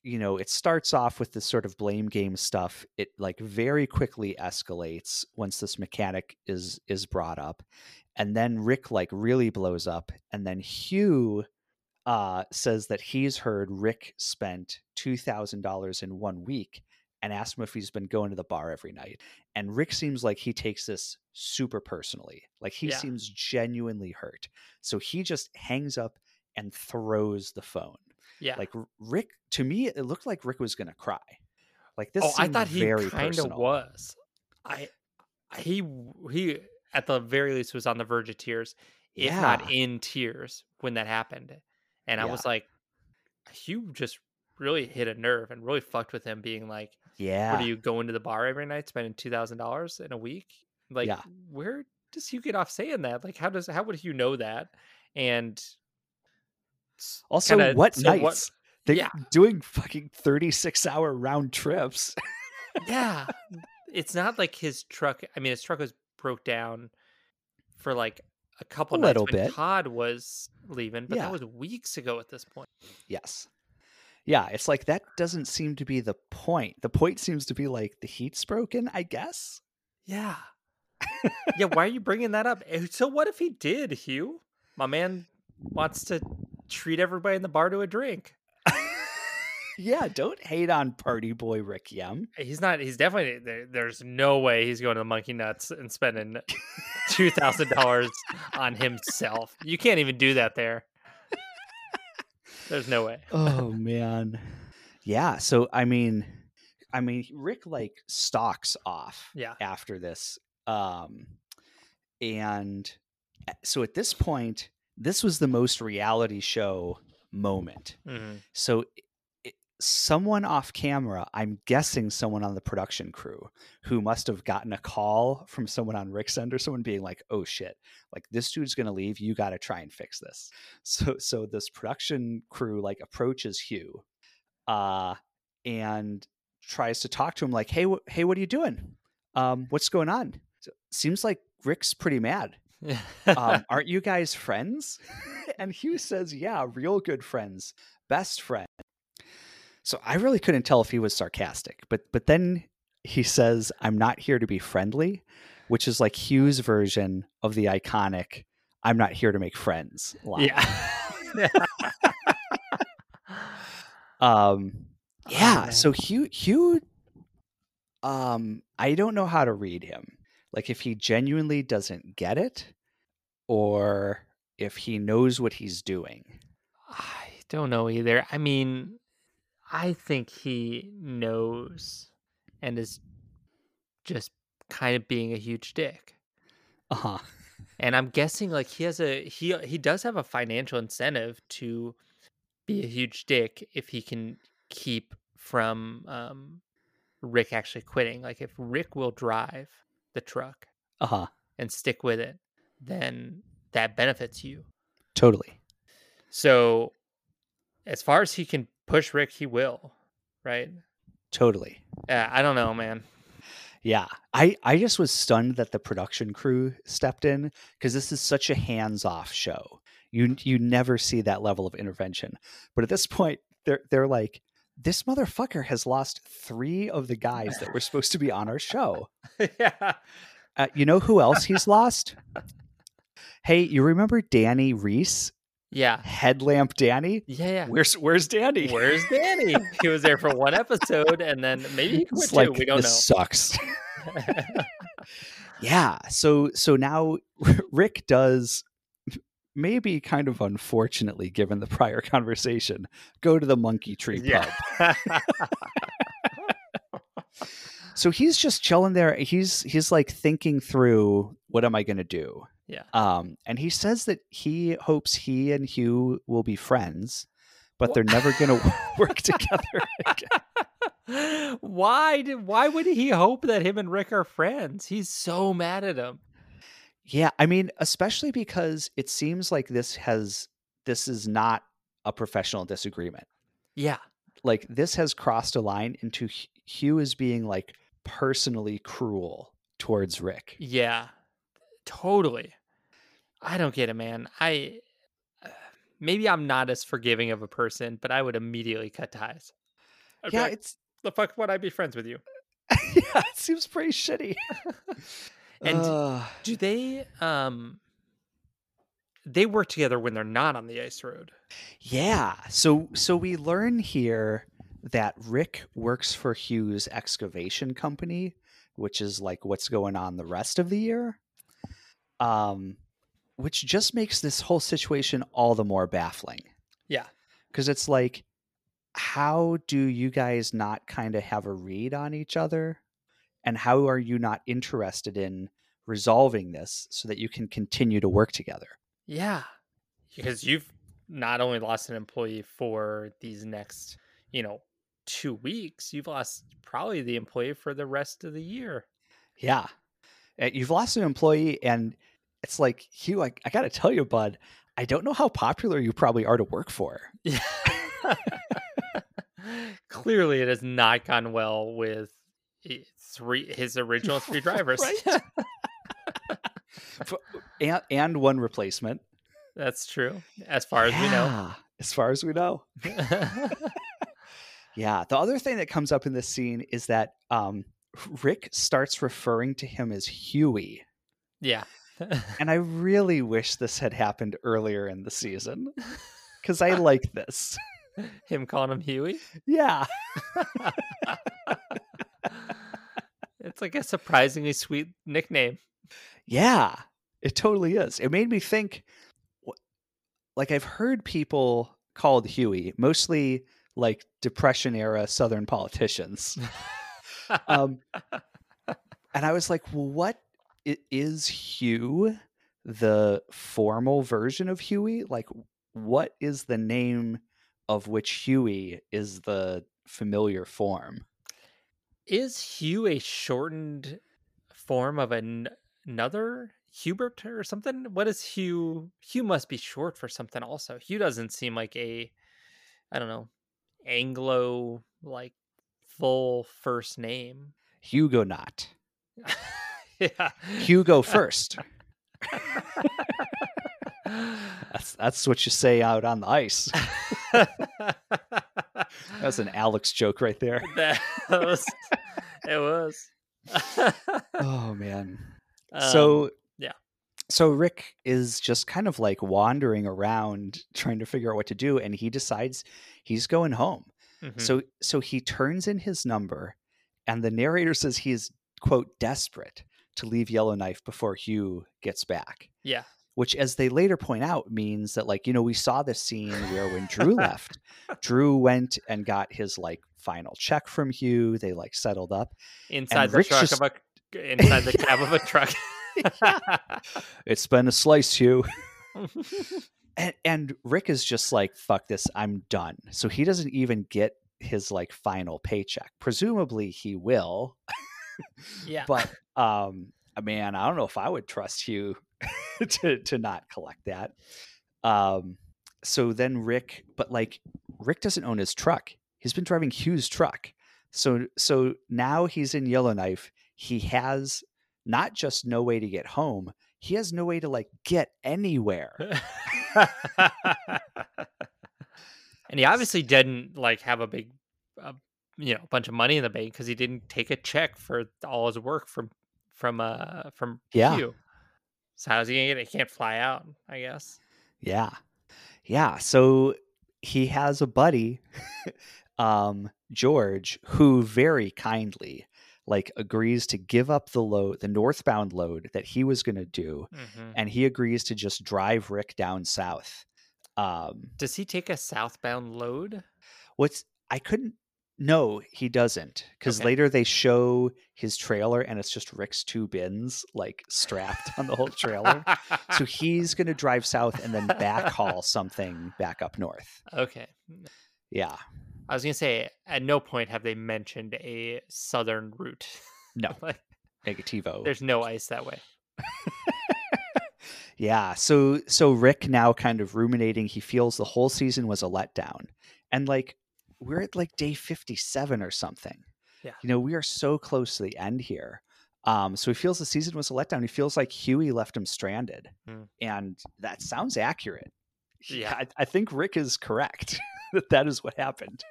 you know it starts off with this sort of blame game stuff it like very quickly escalates once this mechanic is is brought up and then rick like really blows up and then hugh uh says that he's heard rick spent $2000 in one week and asked him if he's been going to the bar every night and rick seems like he takes this super personally like he Yeah. seems genuinely hurt so he just hangs up and throws the phone yeah. like Rick, to me, it looked like Rick was gonna cry. Like this oh, I thought he kind of was. I he he at the very least was on the verge of tears, if not in tears when that happened. And I Yeah. was like, Hugh just really hit a nerve and really fucked with him, being like, Yeah, "What are you going to the bar every night, spending two thousand dollars in a week? Like, Yeah. where does Hugh get off saying that? Like, how does how would Hugh know that? And also, kinda- what so nights? They're yeah. doing fucking thirty-six hour round trips. yeah it's not like his truck i mean his truck was broke down for like a couple A nights little bit. todd was leaving but Yeah. that was weeks ago at this point yes, yeah. It's like that doesn't seem to be the point. The point seems to be like the heat's broken. I guess. yeah yeah why are you bringing that up Eh, so what if he did hugh my man wants to treat everybody in the bar to a drink. Yeah, don't hate on Party Boy Rick Yum. he's not he's definitely there, there's no way he's going to the monkey nuts and spending $2000 on himself. You can't even do that there. There's no way. Oh man. Yeah so i mean i mean rick like stalks off Yeah. after this um and so at this point this was the most reality show moment. Mhm. so it, someone off camera i'm guessing someone on the production crew who must have gotten a call from someone on rick's end or someone being like oh shit. Like this dude's gonna leave. You gotta try and fix this. So so this production crew like approaches hugh uh and tries to talk to him like hey wh- hey what are you doing? Um what's going on? So, seems like rick's pretty mad um, aren't you guys friends? and Hugh says, yeah, real good friends, best friend. So I really couldn't tell if he was sarcastic, but but then he says, I'm not here to be friendly, which is like Hugh's version of the iconic I'm not here to make friends line. Yeah. Um Oh, yeah, man. so Hugh Hugh um I don't know how to read him. Like if he genuinely doesn't get it or if he knows what he's doing. I don't know either. I mean, I think he knows and is just kind of being a huge dick. Uh-huh. And I'm guessing like he has a he he does have a financial incentive to be a huge dick if he can keep from um Rick actually quitting. Like if Rick will drive the truck Uh-huh. and stick with it, then that benefits you. Totally. So, as far as he can push Rick, he will, right? Totally. Uh, I don't know, man. Yeah. I I just was stunned that the production crew stepped in because this is such a hands-off show. You you never see that level of intervention. But at this point they're they're like this motherfucker has lost 3 of the guys that were supposed to be on our show. yeah, Uh, you know who else he's lost? Hey, you remember Danny Reese? yeah, Headlamp Danny? yeah, yeah. Where's where's Danny? Where's Danny? he was there for one episode, and then maybe he quit like we don't this sucks. yeah. So so now Rick does maybe kind of unfortunately given the prior conversation go to the monkey tree yeah. pub. So he's just chilling there. He's he's like thinking through what am I going to do? Yeah. Um and he says that he hopes he and Hugh will be friends, but they're never going to work together again. why did why would he hope that him and Rick are friends? He's so mad at him. Yeah, I mean, especially because it seems like this has this is not a professional disagreement. Yeah. Like this has crossed a line into Hugh is being like personally cruel towards Rick. Yeah. Totally. I don't get it, man. I uh, maybe I'm not as forgiving of a person, but I would immediately cut ties. I'd Yeah, like, it's the fuck would I be friends with you? yeah, it seems pretty shitty. And Ugh. Do they um they work together when they're not on the ice road? Yeah. So so we learn here that Rick works for Hugh's excavation company, which is like what's going on the rest of the year. Um which just makes this whole situation all the more baffling. Yeah. Cuz it's like how do you guys not kind of have a read on each other? And how are you not interested in resolving this so that you can continue to work together? Yeah. Because you've not only lost an employee for these next, you know, two weeks, you've lost probably the employee for the rest of the year. Yeah. Uh, You've lost an employee, and it's like, Hugh, I, I got to tell you, bud, I don't know how popular you probably are to work for. Yeah. Clearly, it has not gone well with three his original three drivers. And, and one replacement. That's true, as far as we know. As far as we know. Yeah. The other thing that comes up in this scene is that um, Rick starts referring to him as Huey. yeah. And I really wish this had happened earlier in the season because I like this. Him calling him Huey. Yeah. It's like a surprisingly sweet nickname. Yeah, it totally is. It made me think like I've heard people called Huey, mostly like depression era southern politicians. um and I was like, well, what is Hugh the formal version of Huey? Like what is the name of which Huey is the familiar form? Is Hugh a shortened form of an- another Hubert or something? What is Hugh? Hugh must be short for something also. Hugh doesn't seem like a, I don't know, Anglo like full first name. Hugo not. yeah. Hugo first. That's that's what you say out on the ice. That's an Alex joke right there. that was, it was. Oh man. Um, so yeah. So Rick is just kind of like wandering around trying to figure out what to do and he decides he's going home. mhm. So so he turns in his number and the narrator says he is quote desperate to leave Yellowknife before Hugh gets back. yeah, which as they later point out means that like you know we saw this scene where when drew left drew went and got his like final check from hugh. They like settled up. Inside the Rick's truck just- of a, inside the cab of a truck. it's been a slice hugh. And, and rick is just like fuck this i'm done. So he doesn't even get his like final paycheck. Presumably he will. Yeah, but um man i don't know if i would trust hugh to to not collect that. Um so then rick but like rick doesn't own his truck. He's been driving hugh's truck. So so now he's in yellowknife. He has not just no way to get home he has no way to like get anywhere. And he obviously didn't like have a big, uh, you know, bunch of money in the bank because he didn't take a check for all his work from from uh from Yeah. Hugh. So how's he gonna get it? He can't fly out, I guess. Yeah. Yeah. So he has a buddy, um, George, who very kindly like agrees to give up the load, the northbound load that he was to do, Mhm. and he agrees to just drive Rick down south. Um, Does he take a southbound load? what's I couldn't No, he doesn't. Because Okay. later they show his trailer and it's just Rick's two bins like strapped on the whole trailer. So he's going to drive south and then backhaul something back up north. okay. Yeah. I was gonna say, at no point have they mentioned a southern route. No. like, Negativo. there's no ice that way. Yeah. So so Rick now kind of ruminating, he feels the whole season was a letdown. And like we're at like day 57 or something. Yeah. You know, we are so close to the end here. Um, so he feels the season was a letdown. He feels like Huey left him stranded. Hmm. And that sounds accurate. Yeah. I, I think Rick is correct that that is what happened.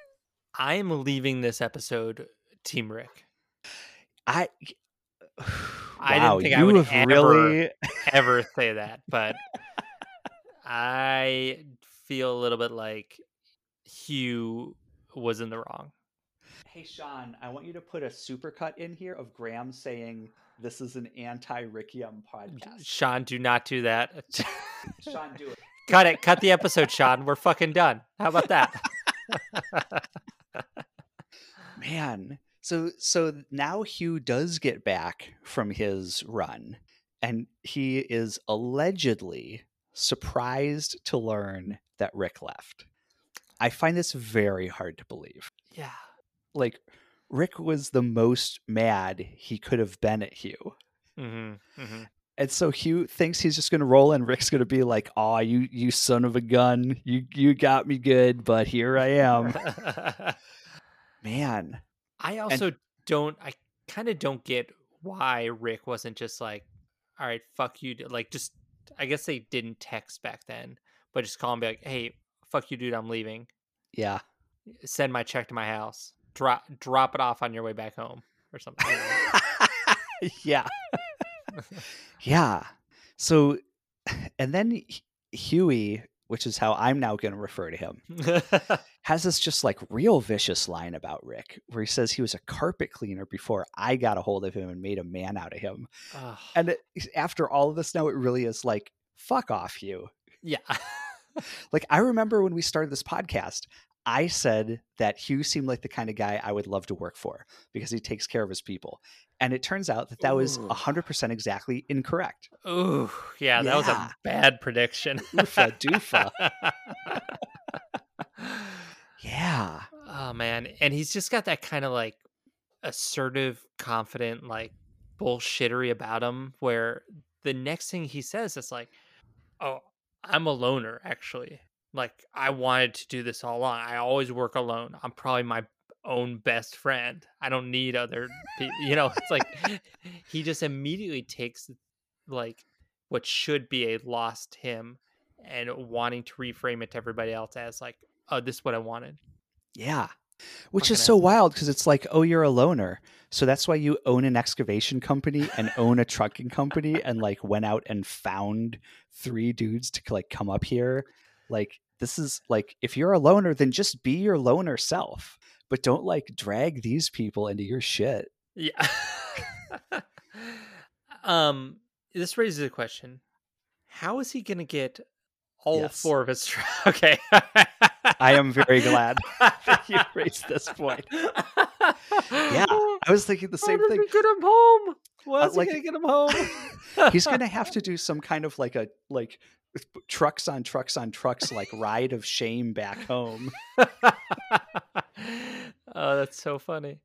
I am leaving this episode Team Rick. I I didn't think I would ever- really Ever say that, but I feel a little bit like Hugh was in the wrong. Hey Sean, I want you to put a supercut in here of Graham saying this is an anti-Rickium podcast. Sean, do not do that. Sean, do it. cut it. Cut the episode, Sean. We're fucking done. How about that? Man. So so now Hugh does get back from his run and he is allegedly surprised to learn that Rick left. I find this very hard to believe. yeah. Like Rick was the most mad he could have been at Hugh. Mm-hmm, mm-hmm. And so Hugh thinks he's just gonna roll, and Rick's gonna be like, "Aw, you you son of a gun, you you got me good, but here I am." Man, I also don't. I kind of don't get why Rick wasn't just like, "All right, fuck you." Like, just I guess they didn't text back then, but just call and be like, "Hey, fuck you, dude. I'm leaving. yeah, Send my check to my house. Drop drop it off on your way back home or something." yeah, yeah. So, and then Huey, which is how I'm now gonna refer to him, has this just like real vicious line about Rick, where he says he was a carpet cleaner before I got a hold of him and made a man out of him. And it, after all of this, now it really is like, fuck off, you. yeah. Like I remember when we started this podcast, I said that Hugh seemed like the kind of guy I would love to work for because he takes care of his people. And it turns out that that was Ooh. 100% exactly incorrect. Ooh, yeah, that was a bad prediction. Oofa doofa. Yeah. oh man, and he's just got that kind of like assertive, confident, like bullshittery about him. Where the next thing he says is like, "Oh, I'm a loner, actually. Like I wanted to do this all along. I always work alone. I'm probably my own best friend. I don't need other people. You know, it's like he just immediately takes like what should be a lost him and wanting to reframe it to everybody else as like, oh, this is what I wanted. Yeah. Which Fucking is so wild because it's like, oh, you're a loner. So that's why you own an excavation company and own a trucking company and like went out and found three dudes to like come up here. Like, this is like, if you're a loner, then just be your loner self, but don't like drag these people into your shit. Yeah. um, this raises a question: How is he going to get all Yes. four of his? Tra- okay. I am very glad that you raised this point. Yeah, I was thinking the same How thing. get him home? Why Uh, like- to get him home? He's gonna have to do some kind of like a like trucks on trucks on trucks like ride of shame back home. oh, that's so funny.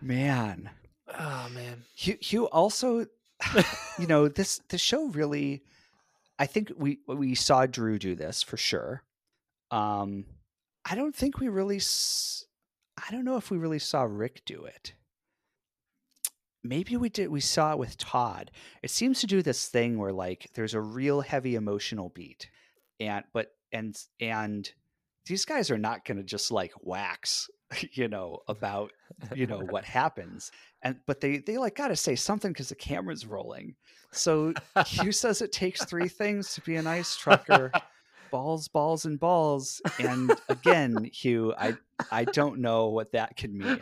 Man, Oh man. Hugh, Hugh also, you know this the show really. I think we we saw Drew do this for sure. Um, I don't think we really. S- I don't know if we really saw Rick do it. Maybe we did. We saw it with Todd. It seems to do this thing where like there's a real heavy emotional beat, and but and and these guys are not going to just like wax, you know, about you know what happens and but they they like got to say something because the camera's rolling so hugh says it takes three things to be an ice trucker balls balls and balls and again hugh i i don't know what that could mean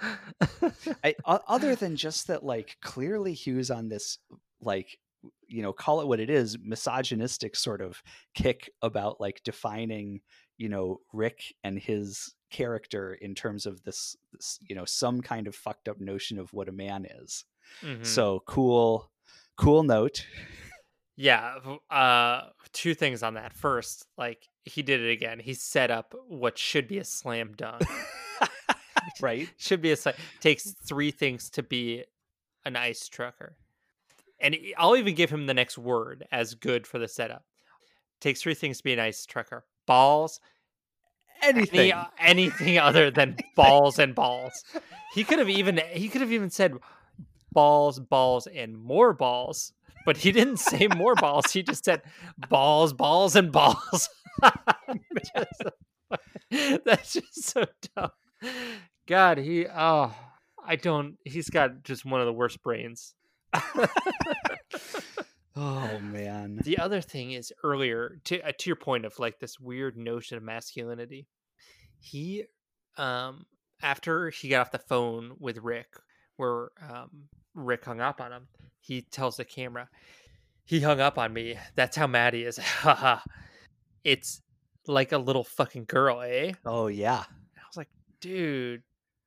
I, other than just that like clearly hugh's on this like you know call it what it is misogynistic sort of kick about like defining you know Rick and his character in terms of this, this you know some kind of fucked up notion of what a man is. Mhm. So cool, cool note. Yeah, uh two things on that. First, like he did it again. He set up what should be a slam dunk. right? should be a slam. Takes three things to be an ice trucker. And I'll even give him the next word as good for the setup. Takes three things to be an ice trucker. Balls, Anything. any, uh, anything other than balls and balls. He could have even he could have even said balls, balls, and more balls, but he didn't say more balls. He just said balls, balls, and balls. Just- that's just so dumb. God, he oh, I don't. He's got just one of the worst brains. oh man. The other thing is earlier to uh, to your point of like this weird notion of masculinity. He um after he got off the phone with Rick where um Rick hung up on him, he tells the camera, "He hung up on me. That's how mad he is." Haha. it's like a little fucking girl, eh? Oh yeah. I was like, "Dude,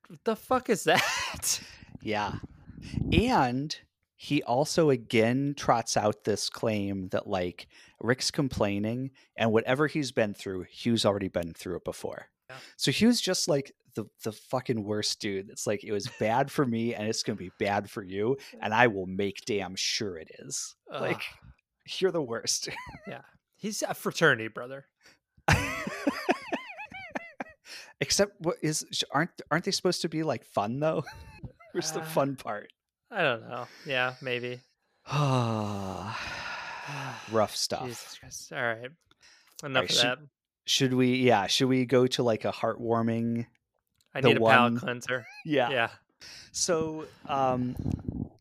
what the fuck is that?" Yeah. And he also again trots out this claim that like Rick's complaining and whatever he's been through, Hugh's already been through it before. Yeah. So Hugh's just like the the fucking worst dude. It's like it was bad for me and it's gonna be bad for you, and I will make damn sure it is. Like you're the worst. Yeah. He's a fraternity brother. Except what is aren't aren't they supposed to be like fun though? Where's the Uh, fun part? I don't know. Yeah, maybe. Rough stuff. Jesus All right. Enough right, of should- that. Should we yeah, should we go to like a heartwarming I need a palate cleanser. yeah. Yeah. So um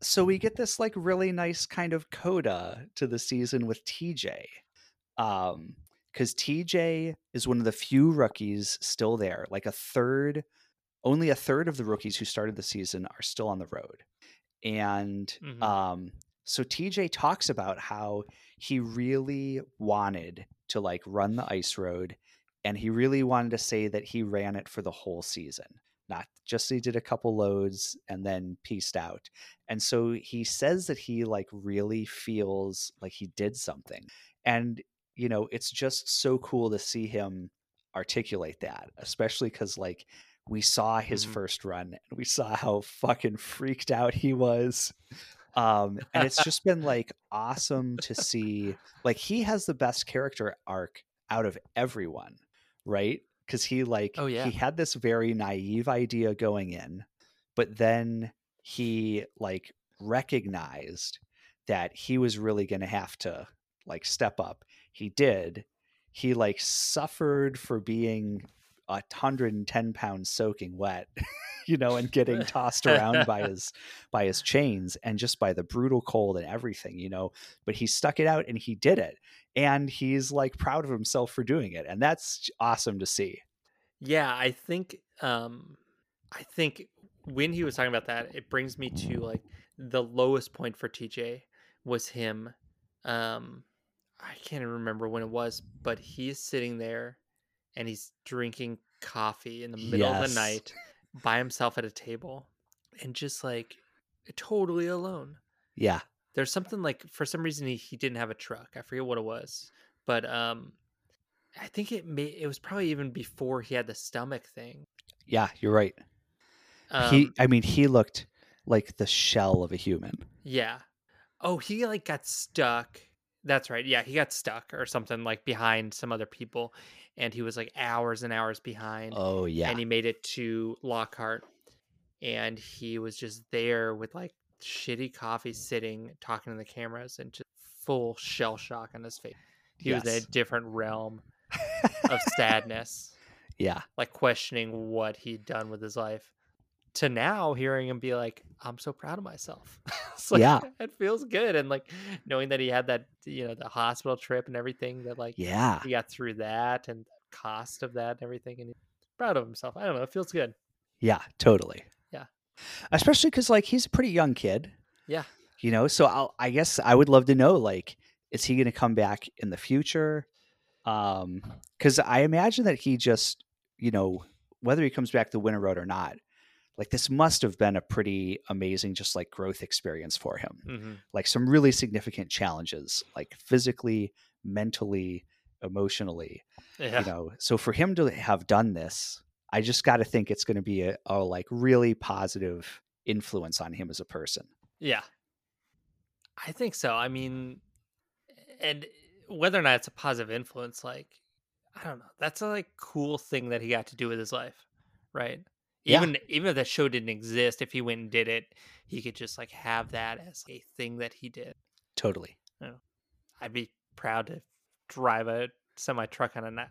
so we get this like really nice kind of coda to the season with TJ. Um cuz TJ is one of the few rookies still there. Like a third only a third of the rookies who started the season are still on the road. And Mhm. um so TJ talks about how he really wanted to like run the ice road and he really wanted to say that he ran it for the whole season not just he did a couple loads and then pieced out and so he says that he like really feels like he did something and you know it's just so cool to see him articulate that especially because like we saw his Mhm. first run and we saw how fucking freaked out he was um and it's just been like awesome to see like he has the best character arc out of everyone right because he like Oh, yeah. he had this very naive idea going in but then he like recognized that he was really going to have to like step up he did he like suffered for being a 110 pounds soaking wet you know and getting tossed around by his by his chains and just by the brutal cold and everything you know but he stuck it out and he did it and he's like proud of himself for doing it and that's awesome to see. Yeah, I think um I think when he was talking about that, it brings me to like the lowest point for TJ was him um I can't even remember when it was, but he's sitting there and he's drinking coffee in the middle of the night by himself at a table and just like totally alone. yeah. There's something like for some reason he, he didn't have a truck. I forget what it was but um i think it may it was probably even before he had the stomach thing. Yeah you're right. Um, he i mean he looked like the shell of a human. Yeah. Oh he like got stuck that's right yeah he got stuck or something like behind some other people and he was like hours and hours behind oh yeah. and he made it to lockhart and he was just there with like shitty coffee sitting talking to the cameras and just full shell shock on his face. He was in a different realm of sadness yeah. like questioning what he'd done with his life to now hearing him be like i'm so proud of myself it's like Yeah. it feels good and like knowing that he had that you know the hospital trip and everything that like yeah he got through that and the cost of that and everything and he's proud of himself i don't know it feels good Yeah, totally. Yeah. Especially because like he's a pretty young kid. Yeah. You know, so I'll, I guess I would love to know like, is he going to come back in the future? Um, because I imagine that he just, you know, whether he comes back the winter road or not, like this must have been a pretty amazing, just like growth experience for him. hmm Like some really significant challenges, like physically, mentally, emotionally. Yeah. You know, so for him to have done this, I just got to think it's going to be a, a like really positive influence on him as a person. Yeah. I think so. I mean, and whether or not it's a positive influence, like, I don't know. That's a like cool thing that he got to do with his life, right? Yeah. Even even if that show didn't exist, if he went and did it, he could just like have that as a thing that he did. Totally. I'd be proud to drive a semi truck on a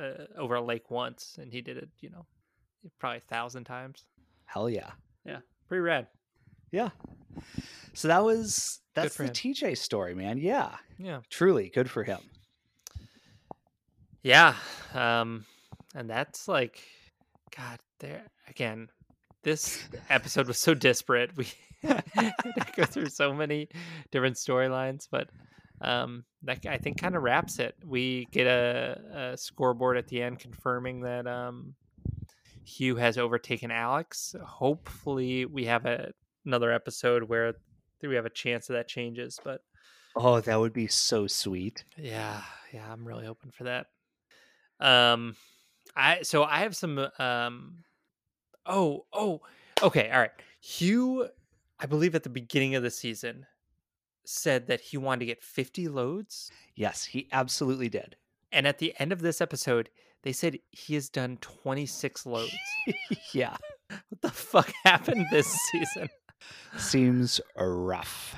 uh, over a lake once, and he did it. You know, probably a thousand times. Hell yeah. Yeah, pretty rad. Yeah. So that was that's the him. TJ story, man. Yeah. Yeah. Truly good for him. Yeah. Um and that's like god there again. This episode was so disparate. We had to go through so many different storylines, but um that I think kind of wraps it. We get a, a scoreboard at the end confirming that um Hugh has overtaken Alex. Hopefully we have a, another episode where we have a chance that that changes, but Oh, that would be so sweet. yeah, yeah, I'm really hoping for that. Um, I so I have some. Um, oh, oh, okay, all right. Hugh, I believe at the beginning of the season, said that he wanted to get 50 loads, Yes, he absolutely did. and at the end of this episode, they said he has done 26 loads. yeah. what the fuck happened this season? Seems rough.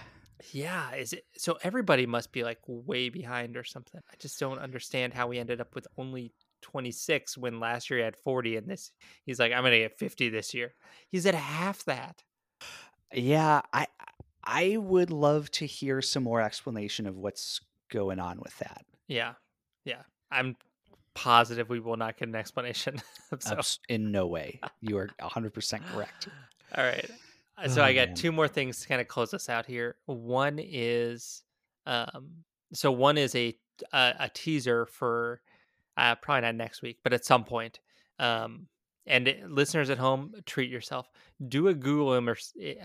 Yeah, is it so everybody must be like way behind or something. I just don't understand how we ended up with only 26 when last year he had 40 and this he's like I'm going to get 50 this year. He's at half that. Yeah, I I would love to hear some more explanation of what's going on with that. Yeah. Yeah. I'm positive we will not get an explanation. so In no way. You are 100% correct. all right. Uh, So Oh, I got man. two more things to kind of close us out here. One is um so one is a a, a teaser for uh probably not next week, but at some point. Um and it- listeners at home, treat yourself. Do a Google image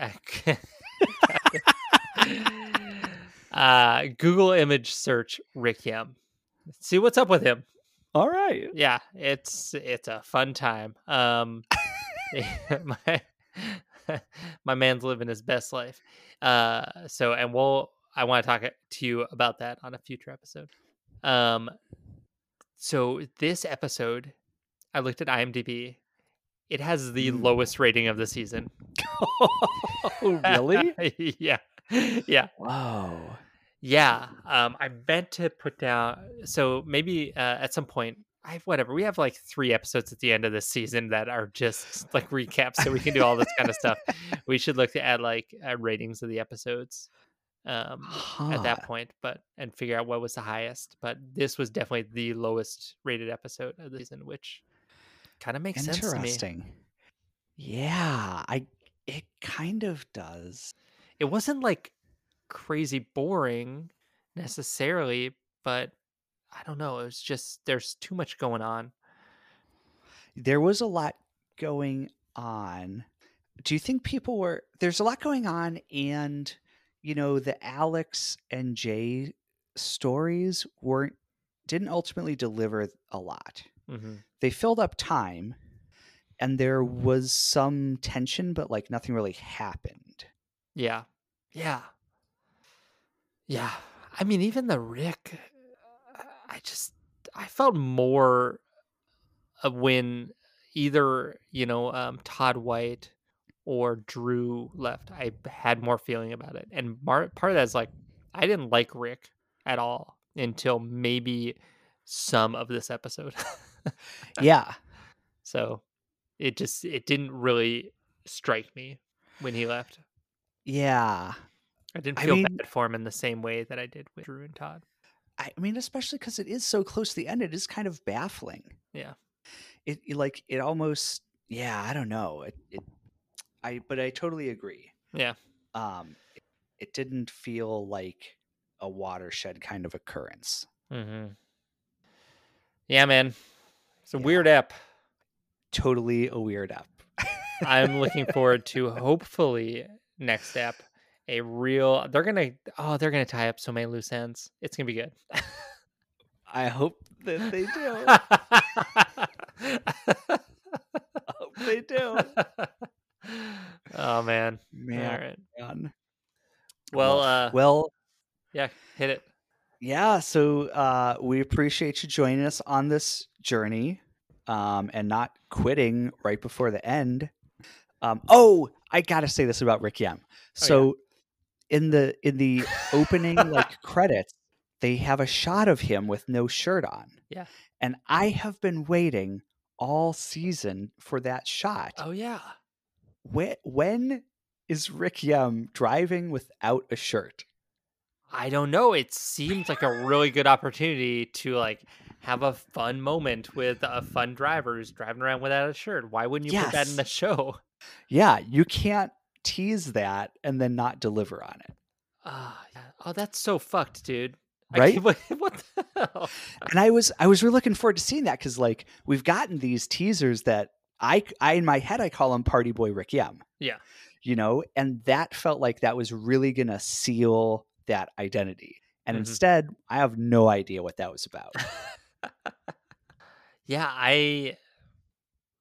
uh Google image search Rick Yemm. See what's up with him All right. yeah it's it's a fun time um my my man's living his best life uh so and we'll i want to talk to you about that on a future episode um so this episode i looked at imdb it has the Mm. lowest rating of the season oh, really? yeah yeah Whoa. yeah, um, I meant to put down. So maybe uh, at some point, I have whatever. We have like three episodes at the end of this season that are just like recaps, so we can do all this kind of stuff. We should look to add like uh, ratings of the episodes um, at that point, but and figure out what was the highest. But this was definitely the lowest rated episode of the season, which kind of makes sense to me. Interesting. Yeah, I it kind of does. It wasn't like crazy boring necessarily, but I don't know. It was just there's too much going on. There was a lot going on. Do you think people were there's a lot going on and you know the Alex and Jay stories weren't didn't ultimately deliver a lot. hmm They filled up time and there was some tension but like nothing really happened. Yeah, yeah, yeah. I mean, even the Rick, I just I felt more when either you know um, Todd White or Drew left. I had more feeling about it, and mar- part of that is like I didn't like Rick at all until maybe some of this episode. yeah. so it just it didn't really strike me when he left. Yeah. I didn't I feel mean- bad for him in the same way that I did with Drew and Todd. I mean, especially because it is so close to the end, it is kind of baffling. Yeah. It, it like it almost yeah, I don't know. It, it I but I totally agree. Yeah. Um it, it didn't feel like a watershed kind of occurrence. Mm-hmm. Yeah, man. It's a Yeah. weird app. Totally a weird app. I'm looking forward to hopefully next app a real. They're gonna oh they're gonna tie up so many loose ends. It's gonna be good. I hope that they do. I hope they do. oh man. Man, All right. man. Well, uh, well, yeah, hit it. yeah. So uh, we appreciate you joining us on this journey, um, and not quitting right before the end. Um, oh, I gotta say this about Rick Yemm. So in the in the opening like credits, they have a shot of him with no shirt on. Yeah. and I have been waiting all season for that shot. Oh yeah. When when is Rick Yemm driving without a shirt? I don't know. It seems like a really good opportunity to like have a fun moment with a fun driver who's driving around without a shirt. Why wouldn't you put that in the show? Yeah, you can't tease that and then not deliver on it. Ah, oh, that's so fucked, dude. Right? what the hell? And I was I was really looking forward to seeing that because like we've gotten these teasers that I I in my head I call him Party Boy Rick Yemm. Yeah. You know, and that felt like that was really gonna seal that identity. And Mhm. instead, I have no idea what that was about. Yeah, I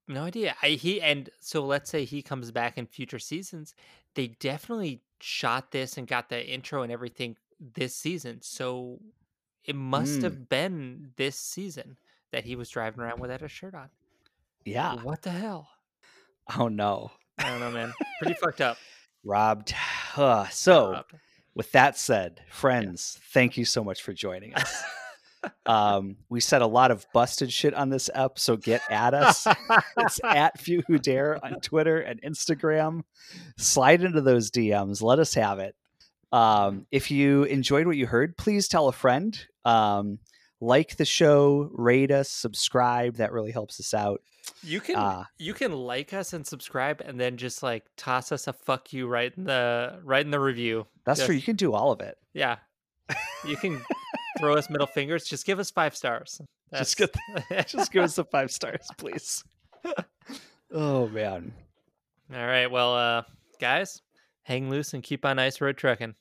no idea. I he and so let's say he comes back in future seasons. They definitely shot this and got the intro and everything this season. So it must Mm. have been this season that he was driving around without a shirt on. Yeah. What the hell? Oh no. I don't know, man. Pretty fucked up. Robbed. Uh, so Robbed. with that said, friends, thank you so much for joining us. um, we said a lot of busted shit on this ep, so get at us. it's at Few Who Dare on Twitter and Instagram. Slide into those DMs. Let us have it. Um, if you enjoyed what you heard, please tell a friend. Um, like the show, rate us, subscribe. That really helps us out. You can Uh, you can like us and subscribe and then just like toss us a fuck you right in the right in the review. that's Just- true. You can do all of it. Yeah. You can throw us middle fingers. Just give us five stars. Just That's- Just give us the five stars, please. oh man. All right. Well, uh, guys, hang loose and keep on ice road trucking.